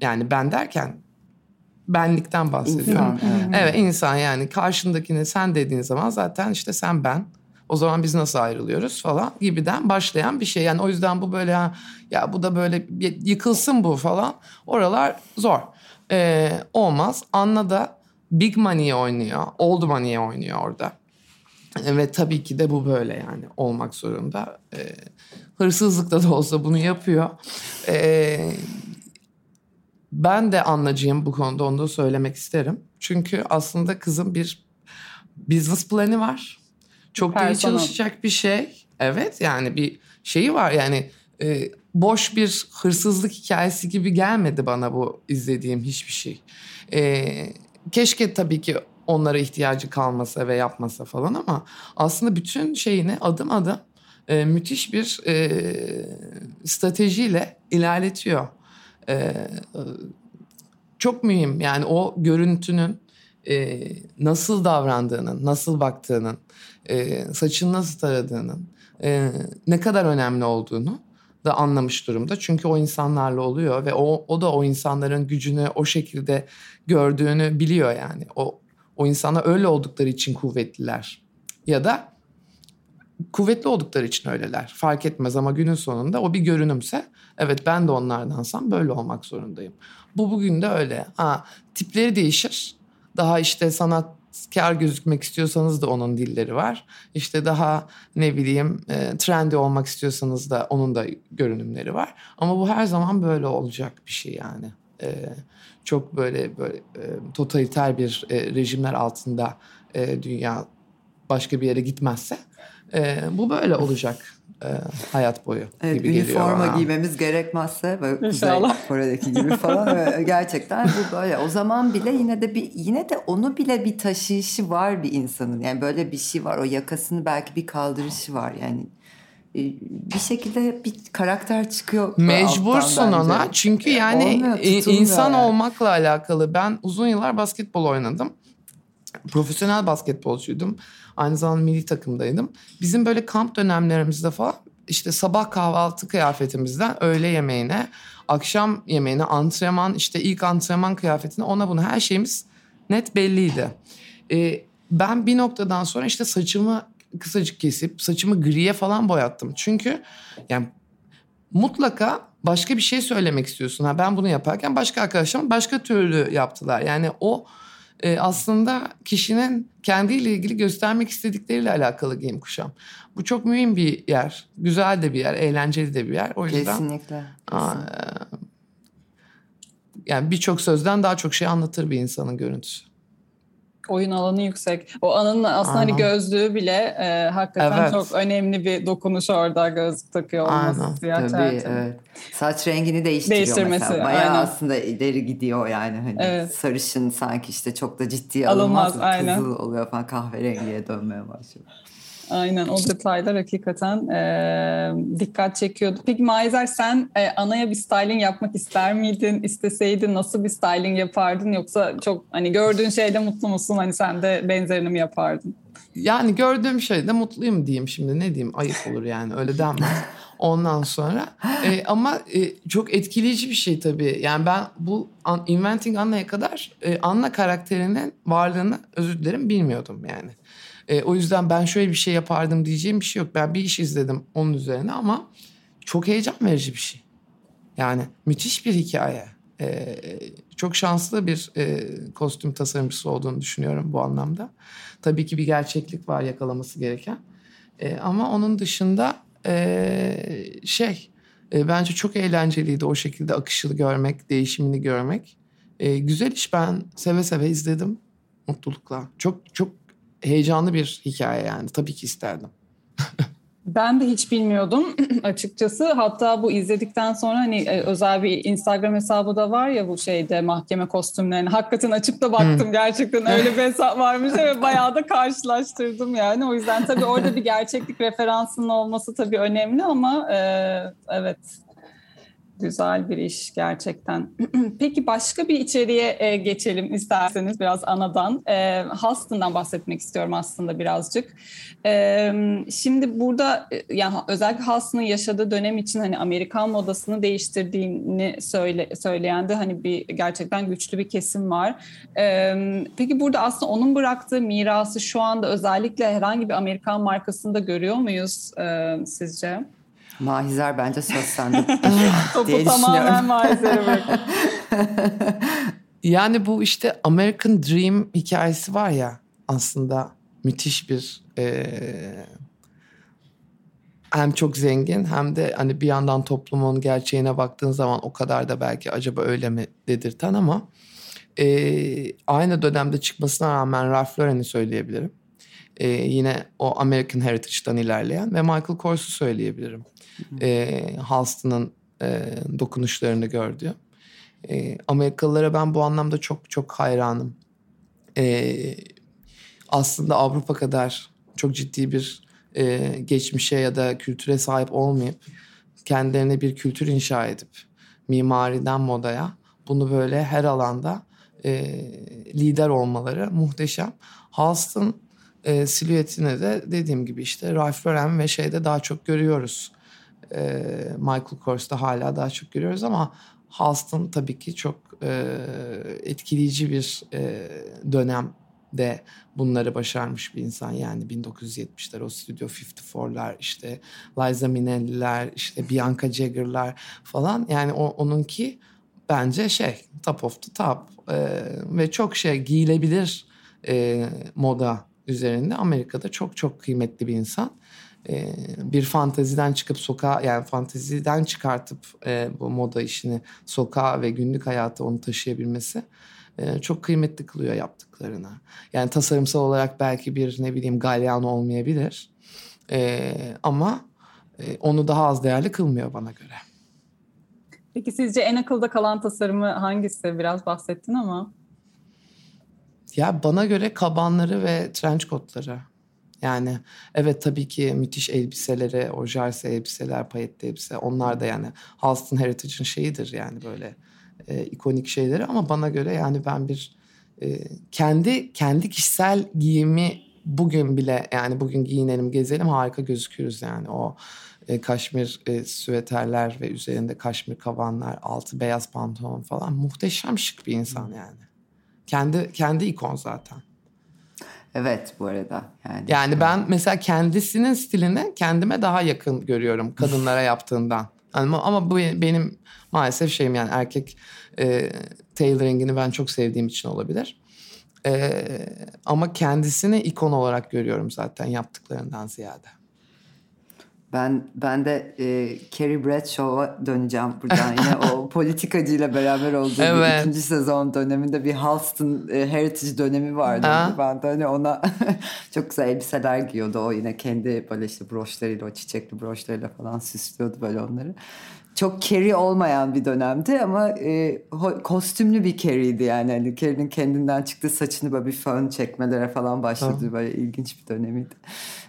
Yani ben derken benlikten bahsediyorum. İnsan, evet. evet insan yani karşındakine sen dediğin zaman zaten işte sen ben. O zaman biz nasıl ayrılıyoruz falan gibiden başlayan bir şey. Yani o yüzden bu böyle ya bu da böyle yıkılsın bu falan. Oralar zor. Ee, olmaz. Anna da big money oynuyor. Old money oynuyor orada. Ve tabii ki de bu böyle yani olmak zorunda. Ee, hırsızlıkla da olsa bunu yapıyor. Ee, ben de anlacıyım bu konuda onu da söylemek isterim. Çünkü aslında kızın bir business planı var. Çok iyi çalışacak bir şey. Evet yani bir şeyi var yani e, boş bir hırsızlık hikayesi gibi gelmedi bana bu izlediğim hiçbir şey. E, keşke tabii ki onlara ihtiyacı kalmasa ve yapmasa falan ama aslında bütün şeyini adım adım e, müthiş bir e, stratejiyle ilerletiyor. E, çok mühim yani o görüntünün e, nasıl davrandığının, nasıl baktığının, e, saçını nasıl taradığının e, ne kadar önemli olduğunu da anlamış durumda. Çünkü o insanlarla oluyor ve o, o da o insanların gücünü o şekilde gördüğünü biliyor yani. O, o insanlar öyle oldukları için kuvvetliler. Ya da kuvvetli oldukları için öyleler. Fark etmez ama günün sonunda o bir görünümse evet ben de onlardansam böyle olmak zorundayım. Bu bugün de öyle. Ha, tipleri değişir. Daha işte sanatkar gözükmek istiyorsanız da onun dilleri var. İşte daha ne bileyim e, trendy olmak istiyorsanız da onun da görünümleri var. Ama bu her zaman böyle olacak bir şey yani. E, çok böyle böyle e, totaliter bir e, rejimler altında e, dünya başka bir yere gitmezse e, bu böyle olacak e, hayat boyu evet, gibi geliyor. Üniforma giymemiz gerekmezse böyle İnşallah. Kuzey Kore'deki gibi falan gerçekten bu böyle. O zaman bile yine de bir yine de onu bile bir taşıyışı var bir insanın. Yani böyle bir şey var. O yakasını belki bir kaldırışı var yani e, bir şekilde bir karakter çıkıyor. Mecbursun ona çünkü e, yani Olmuyor, insan yani. olmakla alakalı. Ben uzun yıllar basketbol oynadım. Profesyonel basketbolcuydum. Aynı zamanda milli takımdaydım. Bizim böyle kamp dönemlerimizde falan işte sabah kahvaltı kıyafetimizden öğle yemeğine, akşam yemeğine, antrenman, işte ilk antrenman kıyafetine ona bunu her şeyimiz net belliydi. Ee, ben bir noktadan sonra işte saçımı kısacık kesip saçımı griye falan boyattım. Çünkü yani mutlaka başka bir şey söylemek istiyorsun. Ha ben bunu yaparken başka arkadaşlarım başka türlü yaptılar. Yani o e, aslında kişinin kendiyle ilgili göstermek istedikleriyle alakalı giyim kuşam. Bu çok mühim bir yer. Güzel de bir yer, eğlenceli de bir yer. O yüzden Kesinlikle. Aa, e, yani birçok sözden daha çok şey anlatır bir insanın görüntüsü oyun alanı yüksek. O anın aslında hani gözlüğü bile e, hakikaten evet. çok önemli bir dokunuş orada gözlük takıyor olması. Aynen. Tabii evet. Saç rengini değiştiriyor Değiştirmesi, mesela. Bayağı aynen. aslında ileri gidiyor yani. Hani evet. sarışın sanki işte çok da ciddi alınmaz. alınmaz aynen. Kızıl oluyor falan kahverengiye dönmeye başlıyor. Aynen o detaylar hakikaten e, dikkat çekiyordu. Peki Maizer sen e, Ana'ya bir styling yapmak ister miydin? İsteseydin nasıl bir styling yapardın? Yoksa çok hani gördüğün şeyde mutlu musun? Hani sen de benzerini mi yapardın? Yani gördüğüm şeyde mutluyum diyeyim şimdi ne diyeyim ayıp olur yani öyle denmez. Ondan sonra e, ama e, çok etkileyici bir şey tabii. Yani ben bu Inventing Anna'ya kadar e, Anna karakterinin varlığını özür dilerim bilmiyordum yani. E, o yüzden ben şöyle bir şey yapardım diyeceğim bir şey yok. Ben bir iş izledim onun üzerine ama çok heyecan verici bir şey. Yani müthiş bir hikaye. E, çok şanslı bir e, kostüm tasarımcısı olduğunu düşünüyorum bu anlamda. Tabii ki bir gerçeklik var yakalaması gereken. E, ama onun dışında e, şey e, bence çok eğlenceliydi o şekilde akışını görmek, değişimini görmek. E, güzel iş ben seve seve izledim mutlulukla. Çok çok heyecanlı bir hikaye yani tabii ki isterdim. [laughs] Ben de hiç bilmiyordum [clears throat] açıkçası. Hatta bu izledikten sonra hani e, özel bir Instagram hesabı da var ya bu şeyde mahkeme kostümlerine. Hakikaten açıp da baktım gerçekten öyle bir hesap varmış ve bayağı da karşılaştırdım yani. O yüzden tabii orada bir gerçeklik referansının olması tabii önemli ama e, evet Güzel bir iş gerçekten. [clears throat] Peki başka bir içeriğe e, geçelim isterseniz biraz anadan. E, Halston'dan bahsetmek istiyorum aslında birazcık. E, şimdi burada e, yani özellikle Halston'ın yaşadığı dönem için hani Amerikan modasını değiştirdiğini söyle, söyleyen de hani bir gerçekten güçlü bir kesim var. E, peki burada aslında onun bıraktığı mirası şu anda özellikle herhangi bir Amerikan markasında görüyor muyuz e, sizce? Mahizler bence söz sende. [laughs] [laughs] diye tamamen Mahizer'e [laughs] Yani bu işte American Dream hikayesi var ya aslında müthiş bir e, hem çok zengin hem de hani bir yandan toplumun gerçeğine baktığın zaman o kadar da belki acaba öyle mi dedirten ama e, aynı dönemde çıkmasına rağmen Ralph Lauren'i söyleyebilirim. E, yine o American Heritage'dan ilerleyen ve Michael Kors'u söyleyebilirim e, Halston'ın e, dokunuşlarını gördü. E, Amerikalılara ben bu anlamda çok çok hayranım. E, aslında Avrupa kadar çok ciddi bir e, geçmişe ya da kültüre sahip olmayıp kendilerine bir kültür inşa edip mimariden modaya bunu böyle her alanda e, lider olmaları muhteşem. Halston e, silüetini de dediğim gibi işte Ralph Lauren ve şeyde daha çok görüyoruz e, Michael Kors'ta hala daha çok görüyoruz ama Halston tabii ki çok e, etkileyici bir e, dönemde bunları başarmış bir insan. Yani 1970'ler o Studio 54'lar işte Liza Minnelli'ler işte Bianca Jagger'lar falan. Yani o, onunki bence şey top of the top e, ve çok şey giyilebilir e, moda üzerinde. Amerika'da çok çok kıymetli bir insan e, bir fanteziden çıkıp sokağa yani fanteziden çıkartıp e, bu moda işini sokağa ve günlük hayata onu taşıyabilmesi e, çok kıymetli kılıyor yaptıklarını. Yani tasarımsal olarak belki bir ne bileyim galyan olmayabilir e, ama e, onu daha az değerli kılmıyor bana göre. Peki sizce en akılda kalan tasarımı hangisi? Biraz bahsettin ama. Ya bana göre kabanları ve trench coatları. Yani evet tabii ki müthiş elbiseleri, o jarse elbiseler, payetli elbise onlar da yani Halston Heritage'ın şeyidir yani böyle e, ikonik şeyleri ama bana göre yani ben bir e, kendi kendi kişisel giyimi bugün bile yani bugün giyinelim gezelim harika gözüküyoruz yani o e, kaşmir e, süveterler ve üzerinde kaşmir kabanlar altı beyaz pantolon falan muhteşem şık bir insan yani. Kendi kendi ikon zaten. Evet bu arada. Yani, yani ben mesela kendisinin stilini kendime daha yakın görüyorum kadınlara [laughs] yaptığından. Ama, ama bu benim maalesef şeyim yani erkek e, tailoringini ben çok sevdiğim için olabilir. E, ama kendisini ikon olarak görüyorum zaten yaptıklarından ziyade. Ben ben de e, Carrie Bradshaw'a döneceğim buradan yine [laughs] o politikacıyla beraber olduğu evet. ikinci sezon döneminde bir Halston e, Heritage dönemi vardı. Ha. Ben de hani ona [laughs] çok güzel elbiseler giyiyordu. O yine kendi böyle işte broşlarıyla o çiçekli broşlarıyla falan süslüyordu böyle onları. Çok Carrie olmayan bir dönemdi ama e, kostümlü bir Carrie'ydi yani. Hani Carrie'nin kendinden çıktığı saçını böyle bir fön çekmelere falan başladı. Ha. Böyle ilginç bir dönemiydi.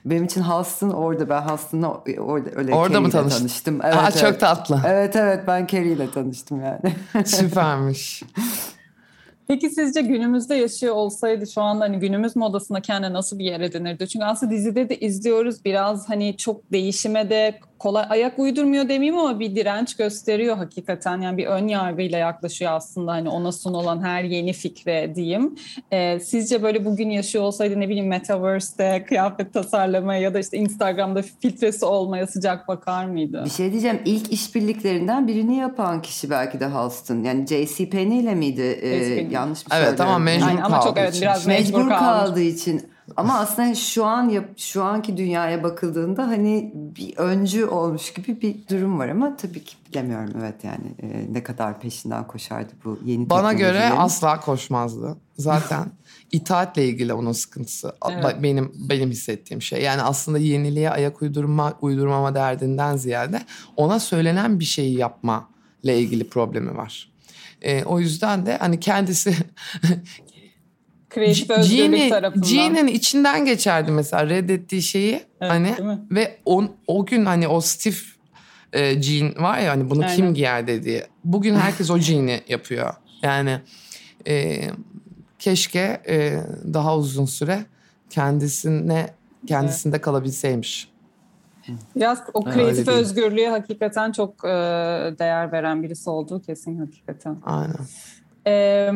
Benim için Halston orada. Ben Halston'la orada öyle Orada mı tanıştın? tanıştım. Evet, Aa, evet. Çok tatlı. Evet evet ben Carrie ile tanıştım yani. [laughs] Süpermiş. Peki sizce günümüzde yaşıyor olsaydı şu anda hani günümüz modasında kendine nasıl bir yer edinirdi? Çünkü aslında dizide de izliyoruz biraz hani çok değişime de kolay ayak uydurmuyor demeyeyim ama bir direnç gösteriyor hakikaten. Yani bir ön yargıyla yaklaşıyor aslında hani ona sunulan her yeni fikre diyeyim. Ee, sizce böyle bugün yaşıyor olsaydı ne bileyim Metaverse'de kıyafet tasarlamaya ya da işte Instagram'da filtresi olmaya sıcak bakar mıydı? Bir şey diyeceğim ilk işbirliklerinden birini yapan kişi belki de Halston. Yani J.C. Penney ile miydi? Ee, yanlış mı Evet söylüyorum? ama mecbur Aynen, ama çok, evet, biraz mecbur, mecbur kaldığı için ama aslında şu an şu anki dünyaya bakıldığında hani bir öncü olmuş gibi bir durum var ama tabii ki bilemiyorum evet yani e, ne kadar peşinden koşardı bu yeni Bana göre asla koşmazdı. Zaten [laughs] itaatle ilgili onun sıkıntısı evet. benim benim hissettiğim şey. Yani aslında yeniliğe ayak uydurma uydurmama derdinden ziyade ona söylenen bir şeyi yapma ile ilgili problemi var. E, o yüzden de hani kendisi [laughs] kreatif özgürlük tarafından. Jean'in içinden geçerdi mesela reddettiği şeyi evet, hani ve on, o gün hani o stiff e, jean var ya hani bunu Aynen. kim giyer dediği. Bugün herkes o jean'i yapıyor. Yani e, keşke e, daha uzun süre kendisine kendisinde evet. kalabilseymiş. Biraz o kreatif özgürlüğe hakikaten çok e, değer veren birisi olduğu kesin hakikaten. Aynen. Ee,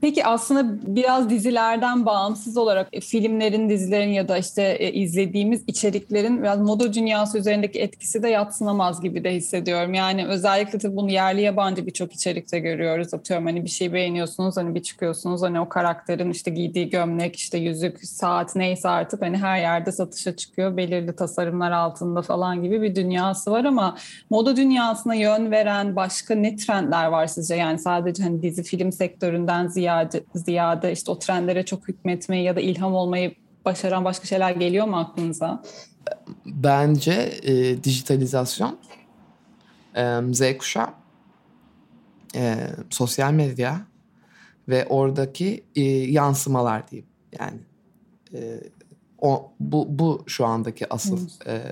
peki aslında biraz dizilerden bağımsız olarak e, filmlerin, dizilerin ya da işte e, izlediğimiz içeriklerin biraz moda dünyası üzerindeki etkisi de yatsınamaz gibi de hissediyorum. Yani özellikle tabii bunu yerli yabancı birçok içerikte görüyoruz. Atıyorum hani bir şey beğeniyorsunuz hani bir çıkıyorsunuz hani o karakterin işte giydiği gömlek, işte yüzük, saat neyse artık hani her yerde satışa çıkıyor. Belirli tasarımlar altında falan gibi bir dünyası var ama moda dünyasına yön veren başka ne trendler var sizce? Yani sadece hani dizi film sektöründen ziyade, ziyade işte o trendlere çok hükmetmeyi ya da ilham olmayı başaran başka şeyler geliyor mu aklınıza? Bence e, dijitalizasyon, e, Z kuşağı, e, sosyal medya ve oradaki e, yansımalar diyeyim. Yani e, o bu bu şu andaki asıl e,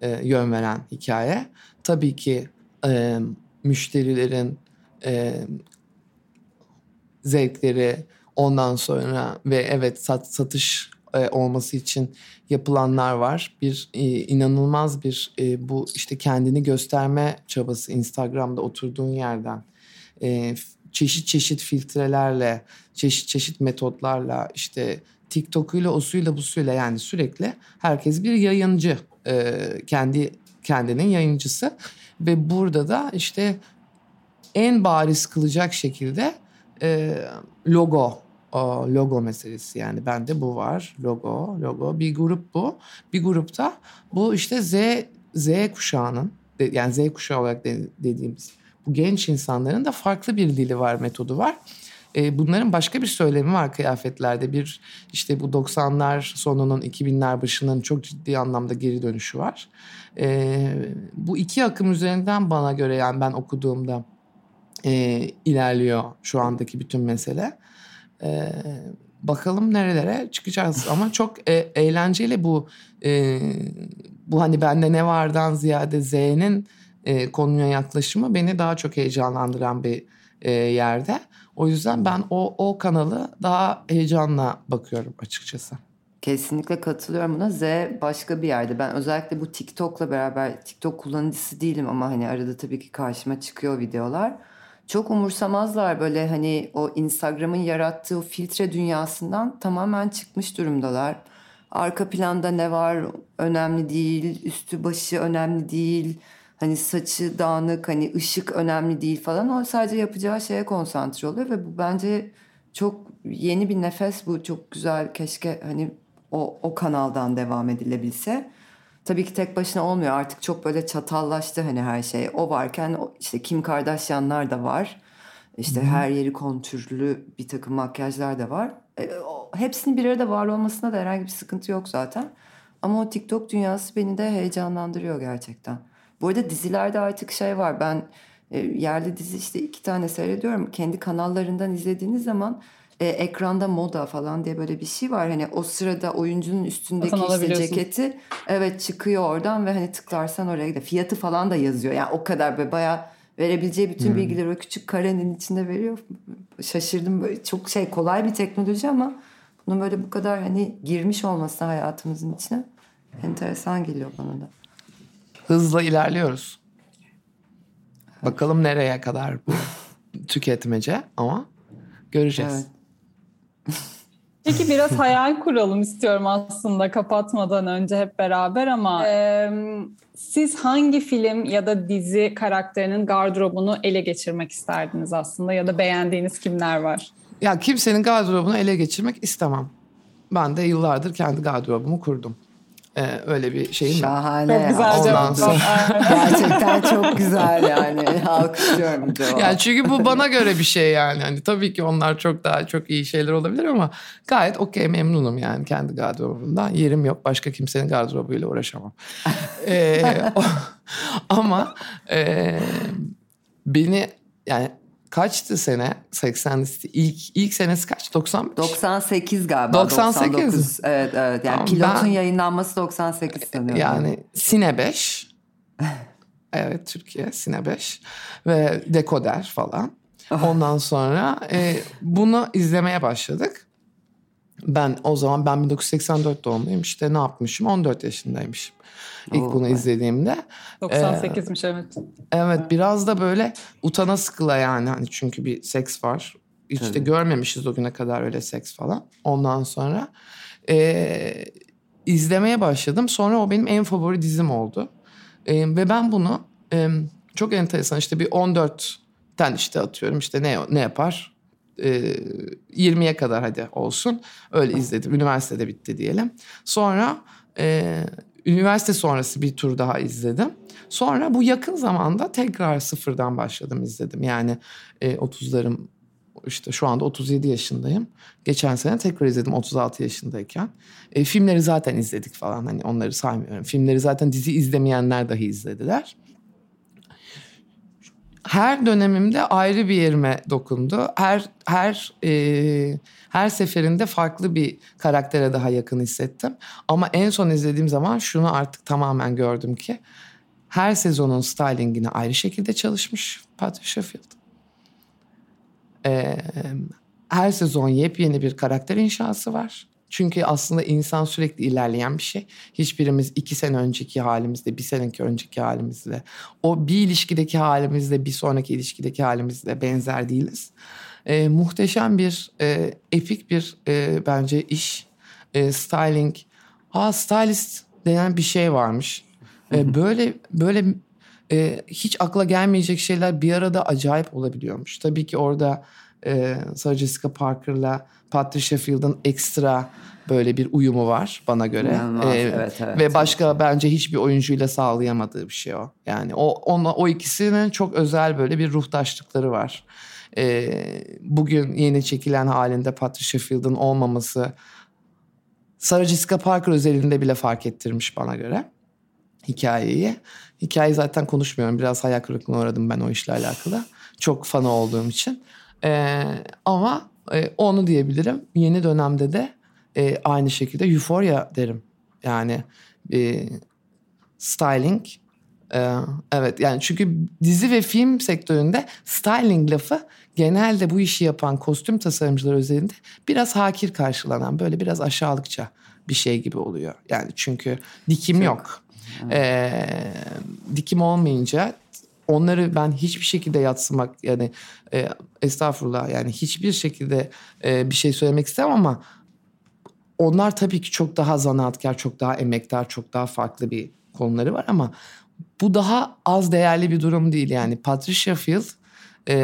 e, yön veren hikaye. Tabii ki e, müşterilerin e, zevkleri ondan sonra ve evet sat, satış e, olması için yapılanlar var. Bir e, inanılmaz bir e, bu işte kendini gösterme çabası Instagram'da oturduğun yerden e, çeşit çeşit filtrelerle, çeşit çeşit metotlarla işte TikTok'uyla, osuyla, busuyla yani sürekli herkes bir yayıncı. E, kendi kendinin yayıncısı ve burada da işte en bariz kılacak şekilde e, logo o logo meselesi yani bende bu var logo logo bir grup bu bir grupta bu işte Z Z kuşağının yani Z kuşağı olarak dediğimiz bu genç insanların da farklı bir dili var metodu var. E, bunların başka bir söylemi var kıyafetlerde bir işte bu 90'lar sonunun 2000'ler başının çok ciddi anlamda geri dönüşü var. E, bu iki akım üzerinden bana göre yani ben okuduğumda e, ilerliyor şu andaki bütün mesele. E, bakalım nerelere çıkacağız ama çok e, eğlenceli bu e, bu hani bende ne vardan ziyade Z'nin e, konuya yaklaşımı beni daha çok heyecanlandıran bir e, yerde. O yüzden ben o o kanalı daha heyecanla bakıyorum açıkçası. Kesinlikle katılıyorum buna. Z başka bir yerde. Ben özellikle bu TikTok'la beraber TikTok kullanıcısı değilim ama hani arada tabii ki karşıma çıkıyor videolar çok umursamazlar böyle hani o Instagram'ın yarattığı filtre dünyasından tamamen çıkmış durumdalar. Arka planda ne var önemli değil, üstü başı önemli değil. Hani saçı dağınık, hani ışık önemli değil falan. O sadece yapacağı şeye konsantre oluyor ve bu bence çok yeni bir nefes bu. Çok güzel. Keşke hani o, o kanaldan devam edilebilse. Tabii ki tek başına olmuyor artık çok böyle çatallaştı hani her şey. O varken işte Kim Kardashianlar da var. İşte hmm. her yeri kontürlü bir takım makyajlar da var. E, o, hepsinin bir arada var olmasına da herhangi bir sıkıntı yok zaten. Ama o TikTok dünyası beni de heyecanlandırıyor gerçekten. Bu arada dizilerde artık şey var. Ben e, yerli dizi işte iki tane seyrediyorum. Kendi kanallarından izlediğiniz zaman e, ekranda moda falan diye böyle bir şey var. Hani o sırada oyuncunun üstündeki işte ceketi evet çıkıyor oradan ve hani tıklarsan oraya gidiyor. Fiyatı falan da yazıyor. Yani o kadar böyle bayağı verebileceği bütün hmm. bilgileri o küçük karenin içinde veriyor. Şaşırdım böyle çok şey kolay bir teknoloji ama bunun böyle bu kadar hani girmiş olması hayatımızın içine enteresan geliyor bana da. Hızla ilerliyoruz. Bakalım nereye kadar bu [laughs] tüketmece ama göreceğiz. Evet. Peki biraz hayal kuralım istiyorum aslında kapatmadan önce hep beraber ama e, siz hangi film ya da dizi karakterinin gardırobunu ele geçirmek isterdiniz aslında ya da beğendiğiniz kimler var? Ya kimsenin gardırobunu ele geçirmek istemem. Ben de yıllardır kendi gardırobumu kurdum. Ee, öyle bir şeyim Şahane. Çok güzel Ondan sonra... [laughs] Gerçekten çok güzel yani. Alkışlıyorum cevap. Yani çünkü bu bana göre bir şey yani. Hani tabii ki onlar çok daha çok iyi şeyler olabilir ama gayet okey memnunum yani kendi gardırobumdan. Yerim yok. Başka kimsenin gardırobuyla uğraşamam. ee, [laughs] ama e, beni yani kaçtı sene? 80 ilk ilk senesi kaç? 90 98 galiba 98 99. evet evet. Yani tamam, pilotun ben, yayınlanması 98 sanıyorum. Yani Sine 5 [laughs] evet Türkiye Sine 5 ve Dekoder falan. Ondan sonra e, bunu izlemeye başladık. Ben o zaman ben 1984 doğumluyum. İşte ne yapmışım? 14 yaşındaymışım ilk oh, bunu izlediğimde. 98'miş ee, evet. Evet biraz da böyle utana sıkıla yani hani çünkü bir seks var. Hiç evet. de görmemişiz o güne kadar öyle seks falan. Ondan sonra e, izlemeye başladım. Sonra o benim en favori dizim oldu. E, ve ben bunu e, çok enteresan işte bir 14'ten işte atıyorum işte ne ne yapar? E, 20'ye kadar hadi olsun. Öyle izledim. Üniversitede bitti diyelim. Sonra e, üniversite sonrası bir tur daha izledim. Sonra bu yakın zamanda tekrar sıfırdan başladım izledim. Yani e, 30'larım işte şu anda 37 yaşındayım. Geçen sene tekrar izledim 36 yaşındayken. E, filmleri zaten izledik falan hani onları saymıyorum. Filmleri zaten dizi izlemeyenler dahi izlediler. Her dönemimde ayrı bir yerime dokundu. Her her e, her seferinde farklı bir karaktere daha yakın hissettim. Ama en son izlediğim zaman şunu artık tamamen gördüm ki her sezonun stylingine ayrı şekilde çalışmış Patrick Sheffield. Ee, her sezon yepyeni bir karakter inşası var. Çünkü aslında insan sürekli ilerleyen bir şey. Hiçbirimiz iki sene önceki halimizde, bir seneki önceki halimizle, o bir ilişkideki halimizle, bir sonraki ilişkideki halimizle benzer değiliz. E, muhteşem bir, e, epik bir e, bence iş. E, styling. Ha stylist denen bir şey varmış. E, böyle böyle e, hiç akla gelmeyecek şeyler bir arada acayip olabiliyormuş. Tabii ki orada e, Sarah Jessica Parker'la Patricia Sheffield'ın ekstra böyle bir uyumu var bana göre. ee, evet, evet. Ve başka bence hiçbir oyuncuyla sağlayamadığı bir şey o. Yani o onla, o ikisinin çok özel böyle bir ruhtaşlıkları var. Ee, bugün yeni çekilen halinde Patricia Sheffield'ın olmaması Sarah Jessica Parker özelinde bile fark ettirmiş bana göre hikayeyi. Hikayeyi zaten konuşmuyorum. Biraz hayal kırıklığına uğradım ben o işle alakalı. Çok fanı olduğum için. Ee, ama e, onu diyebilirim. Yeni dönemde de e, aynı şekilde Euphoria derim. Yani e, styling ee, evet yani çünkü dizi ve film sektöründe styling lafı genelde bu işi yapan kostüm tasarımcılar özelinde biraz hakir karşılanan böyle biraz aşağılıkça bir şey gibi oluyor. Yani çünkü dikim Çok. yok. Ee, dikim olmayınca onları ben hiçbir şekilde yatsımak yani e, estağfurullah yani hiçbir şekilde e, bir şey söylemek istemem ama onlar tabii ki çok daha zanaatkar, çok daha emektar, çok daha farklı bir konuları var ama bu daha az değerli bir durum değil. Yani Patricia Field e,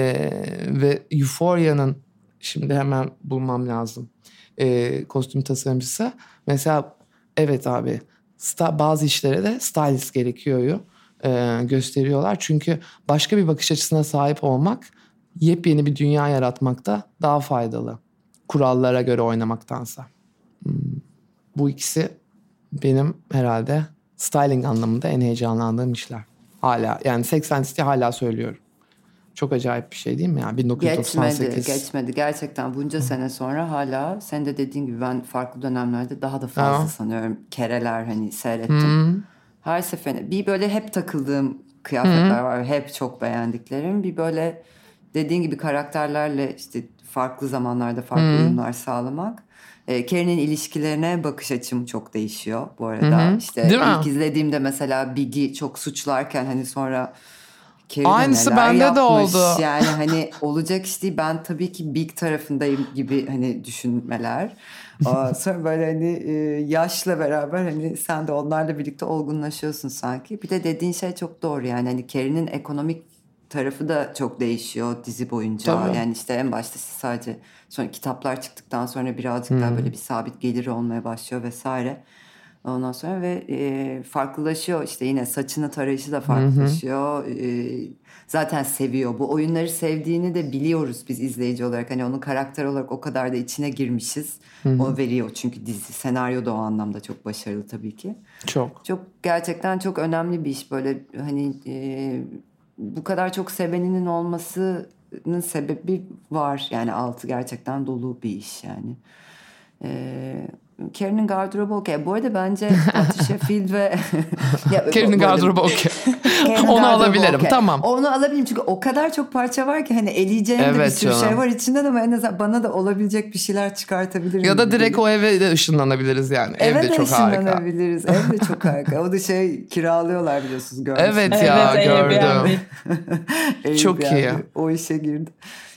ve Euphoria'nın şimdi hemen bulmam lazım e, kostüm tasarımcısı. Mesela evet abi sta, bazı işlere de stylist gerekiyor e, gösteriyorlar. Çünkü başka bir bakış açısına sahip olmak yepyeni bir dünya yaratmakta daha faydalı. Kurallara göre oynamaktansa. Hmm. Bu ikisi benim herhalde styling anlamında en heyecanlandığım işler. Hala yani 80 hala söylüyorum. Çok acayip bir şey değil mi? Yani 1998. Geçmedi, geçmedi. Gerçekten bunca sene sonra hala sen de dediğin gibi ben farklı dönemlerde daha da fazla Aa. sanıyorum kereler hani seyrettim. Her seferinde bir böyle hep takıldığım kıyafetler var. Hep çok beğendiklerim. Bir böyle dediğin gibi karakterlerle işte farklı zamanlarda farklı uyumlar sağlamak. E, Carrie'nin ilişkilerine bakış açım çok değişiyor bu arada. İşte Değil mi? ilk izlediğimde mesela Biggie çok suçlarken hani sonra de Aynısı bende de yapmış. oldu. Yani hani olacak iş değil. Ben tabii ki Big tarafındayım gibi hani düşünmeler. [laughs] Sonra böyle hani e, yaşla beraber hani sen de onlarla birlikte olgunlaşıyorsun sanki. Bir de dediğin şey çok doğru yani hani Carrie'nin ekonomik tarafı da çok değişiyor dizi boyunca. Tabii. Yani işte en başta sadece sonra kitaplar çıktıktan sonra birazcık daha böyle bir sabit gelir olmaya başlıyor vesaire. Ondan sonra ve e, farklılaşıyor işte yine saçını tarayışı da farklılaşıyor. E, zaten seviyor. Bu oyunları sevdiğini de biliyoruz biz izleyici olarak. Hani onun karakter olarak o kadar da içine girmişiz. O veriyor çünkü dizi senaryo da o anlamda çok başarılı tabii ki. Çok. Çok gerçekten çok önemli bir iş böyle hani e, bu kadar çok seveninin olmasının sebebi var. Yani altı gerçekten dolu bir iş yani. E, Carrie'nin gardırobu okey. Bu arada bence [laughs] Patricia Field ve... [laughs] Arada- gardırobu okey. [laughs] Onu alabilirim, okey. tamam. Onu alabilirim çünkü o kadar çok parça var ki hani eleyeceğim de bir Evet sürü canım. şey var içinden ama en azından bana da olabilecek bir şeyler çıkartabilirim. Ya da direkt o eve de ışınlanabiliriz yani. Eve Evde de çok harika. ışınlanabiliriz. Ev de çok harika. O da şey kiralıyorlar biliyorsunuz görmüşsünüz. Evet ya Evet, gördüm. Çok iyi. O işe girdi.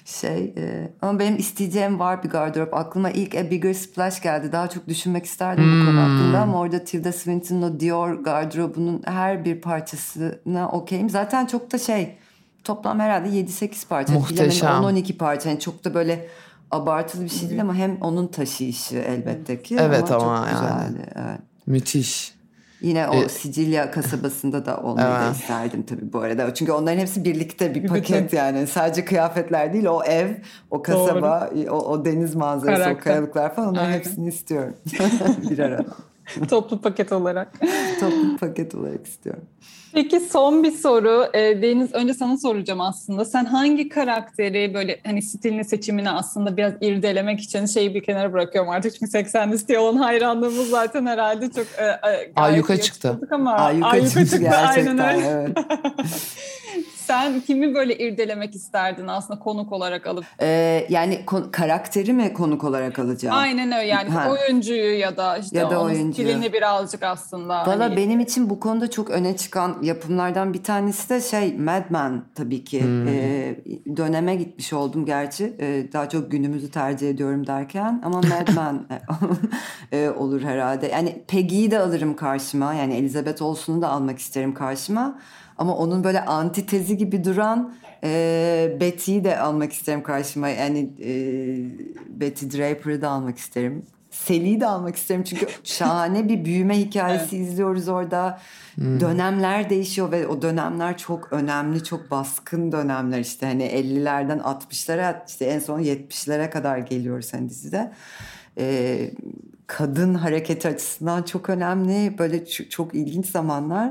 Şey e, ama benim isteyeceğim var bir gardırop. Aklıma ilk A Bigger Splash geldi. Daha çok düşünmek isterdim bu Hmm. konu hakkında ama orada Tilda Swinton'ın o Dior gardırobunun her bir parçasına okeyim. Zaten çok da şey toplam herhalde 7-8 parça. Muhteşem. 10-12 parça. Yani çok da böyle abartılı bir şey değil ama hem onun taşıyışı elbette ki. Evet ama çok yani. güzeldi. Evet. Müthiş. Yine o E- Sicilya kasabasında da olmayı da Evet. isterdim tabii bu arada. Çünkü onların hepsi birlikte bir paket bütün. yani. Sadece kıyafetler değil o ev, o kasaba, o, o deniz manzarası, o Karakter. kayalıklar falan onların Aynen. hepsini istiyorum. [laughs] bir arada. Toplu paket olarak. Toplu paket olarak istiyorum. Peki son bir soru. E, Deniz önce sana soracağım aslında. Sen hangi karakteri böyle hani stilini seçimini aslında biraz irdelemek için şeyi bir kenara bırakıyorum artık. Çünkü 80 listeye olan hayranlığımız zaten herhalde çok e, e, Ayyuka çıktı. Ama Ayyuka, ayyuka çıktı çıktı, gerçekten. aynen öyle. Evet. [laughs] Sen kimi böyle irdelemek isterdin aslında konuk olarak alıp? Ee, yani kon- karakteri mi konuk olarak alacağım? Aynen öyle yani Ha. oyuncuyu ya da işte Ya da onun stilini birazcık aslında. Valla hani- benim için bu konuda çok öne çıkan yapımlardan bir tanesi de şey Mad Men tabii ki. Ee, döneme gitmiş oldum gerçi. Ee, daha çok günümüzü tercih ediyorum derken ama Mad [laughs] Men [laughs] e, olur herhalde. Yani Peggy'yi de alırım karşıma. Yani Elizabeth Olsen'u da almak isterim karşıma. Ama onun böyle antitezi gibi duran e, Betty'yi de almak isterim karşıma. Yani e, Betty Draper'ı da almak isterim. Sally'yi de almak isterim çünkü [laughs] şahane bir büyüme hikayesi izliyoruz orada. Dönemler değişiyor ve o dönemler çok önemli, çok baskın dönemler işte hani 50'lerden 60'lara işte en son 70'lere kadar geliyoruz hani dizide. Ee, kadın hareketi açısından çok önemli. Böyle ç- çok ilginç zamanlar.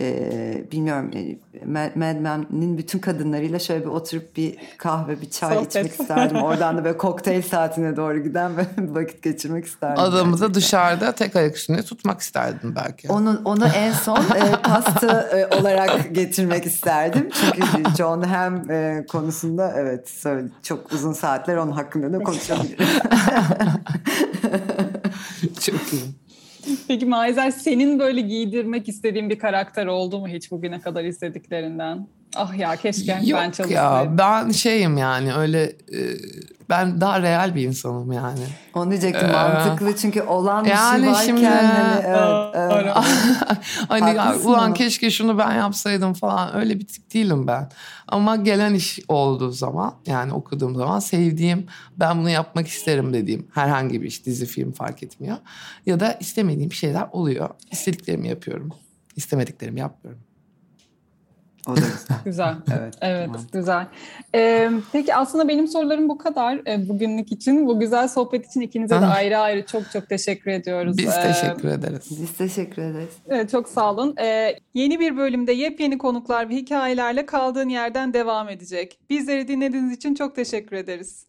Ee, bilmiyorum e, Mad Men'in bütün kadınlarıyla şöyle bir oturup bir kahve, bir çay Sohbet. içmek isterdim. Oradan da böyle kokteyl saatine doğru giden [laughs] vakit geçirmek isterdim. Adamı da dışarıda tek ayak üstünde tutmak isterdim belki. Onu, onu en son e, pasta e, olarak getirmek isterdim. Çünkü John Ham e, konusunda evet söyle, çok uzun saatler onun hakkında da konuşabilirim. [laughs] [laughs] Çok iyi. Peki Maizer senin böyle giydirmek istediğin bir karakter oldu mu hiç bugüne kadar izlediklerinden? Ah ya keşke ben Yok çalışsaydım. ya ben şeyim yani öyle e, ben daha real bir insanım yani. Onu diyecektim mantıklı çünkü olan bir Yani şey varken şimdi- hani, evet, evet. öyle. [laughs] hani ulan keşke şunu ben yapsaydım falan öyle bir tip değilim ben. Ama gelen iş olduğu zaman yani okuduğum zaman sevdiğim ben bunu yapmak isterim dediğim herhangi bir iş dizi film fark etmiyor. Ya da istemediğim şeyler oluyor. İstediklerimi yapıyorum. İstemediklerimi yapmıyorum. O da güzel. [laughs] güzel. evet. Evet, güzel. Ee, peki aslında benim sorularım bu kadar e, bugünlük için. Bu güzel sohbet için ikinize de ayrı ayrı çok çok teşekkür ediyoruz. Biz teşekkür ederiz. Biz teşekkür ederiz. Evet, çok sağ olun. Ee, yeni bir bölümde yepyeni konuklar ve hikayelerle kaldığın yerden devam edecek. Bizleri dinlediğiniz için çok teşekkür ederiz.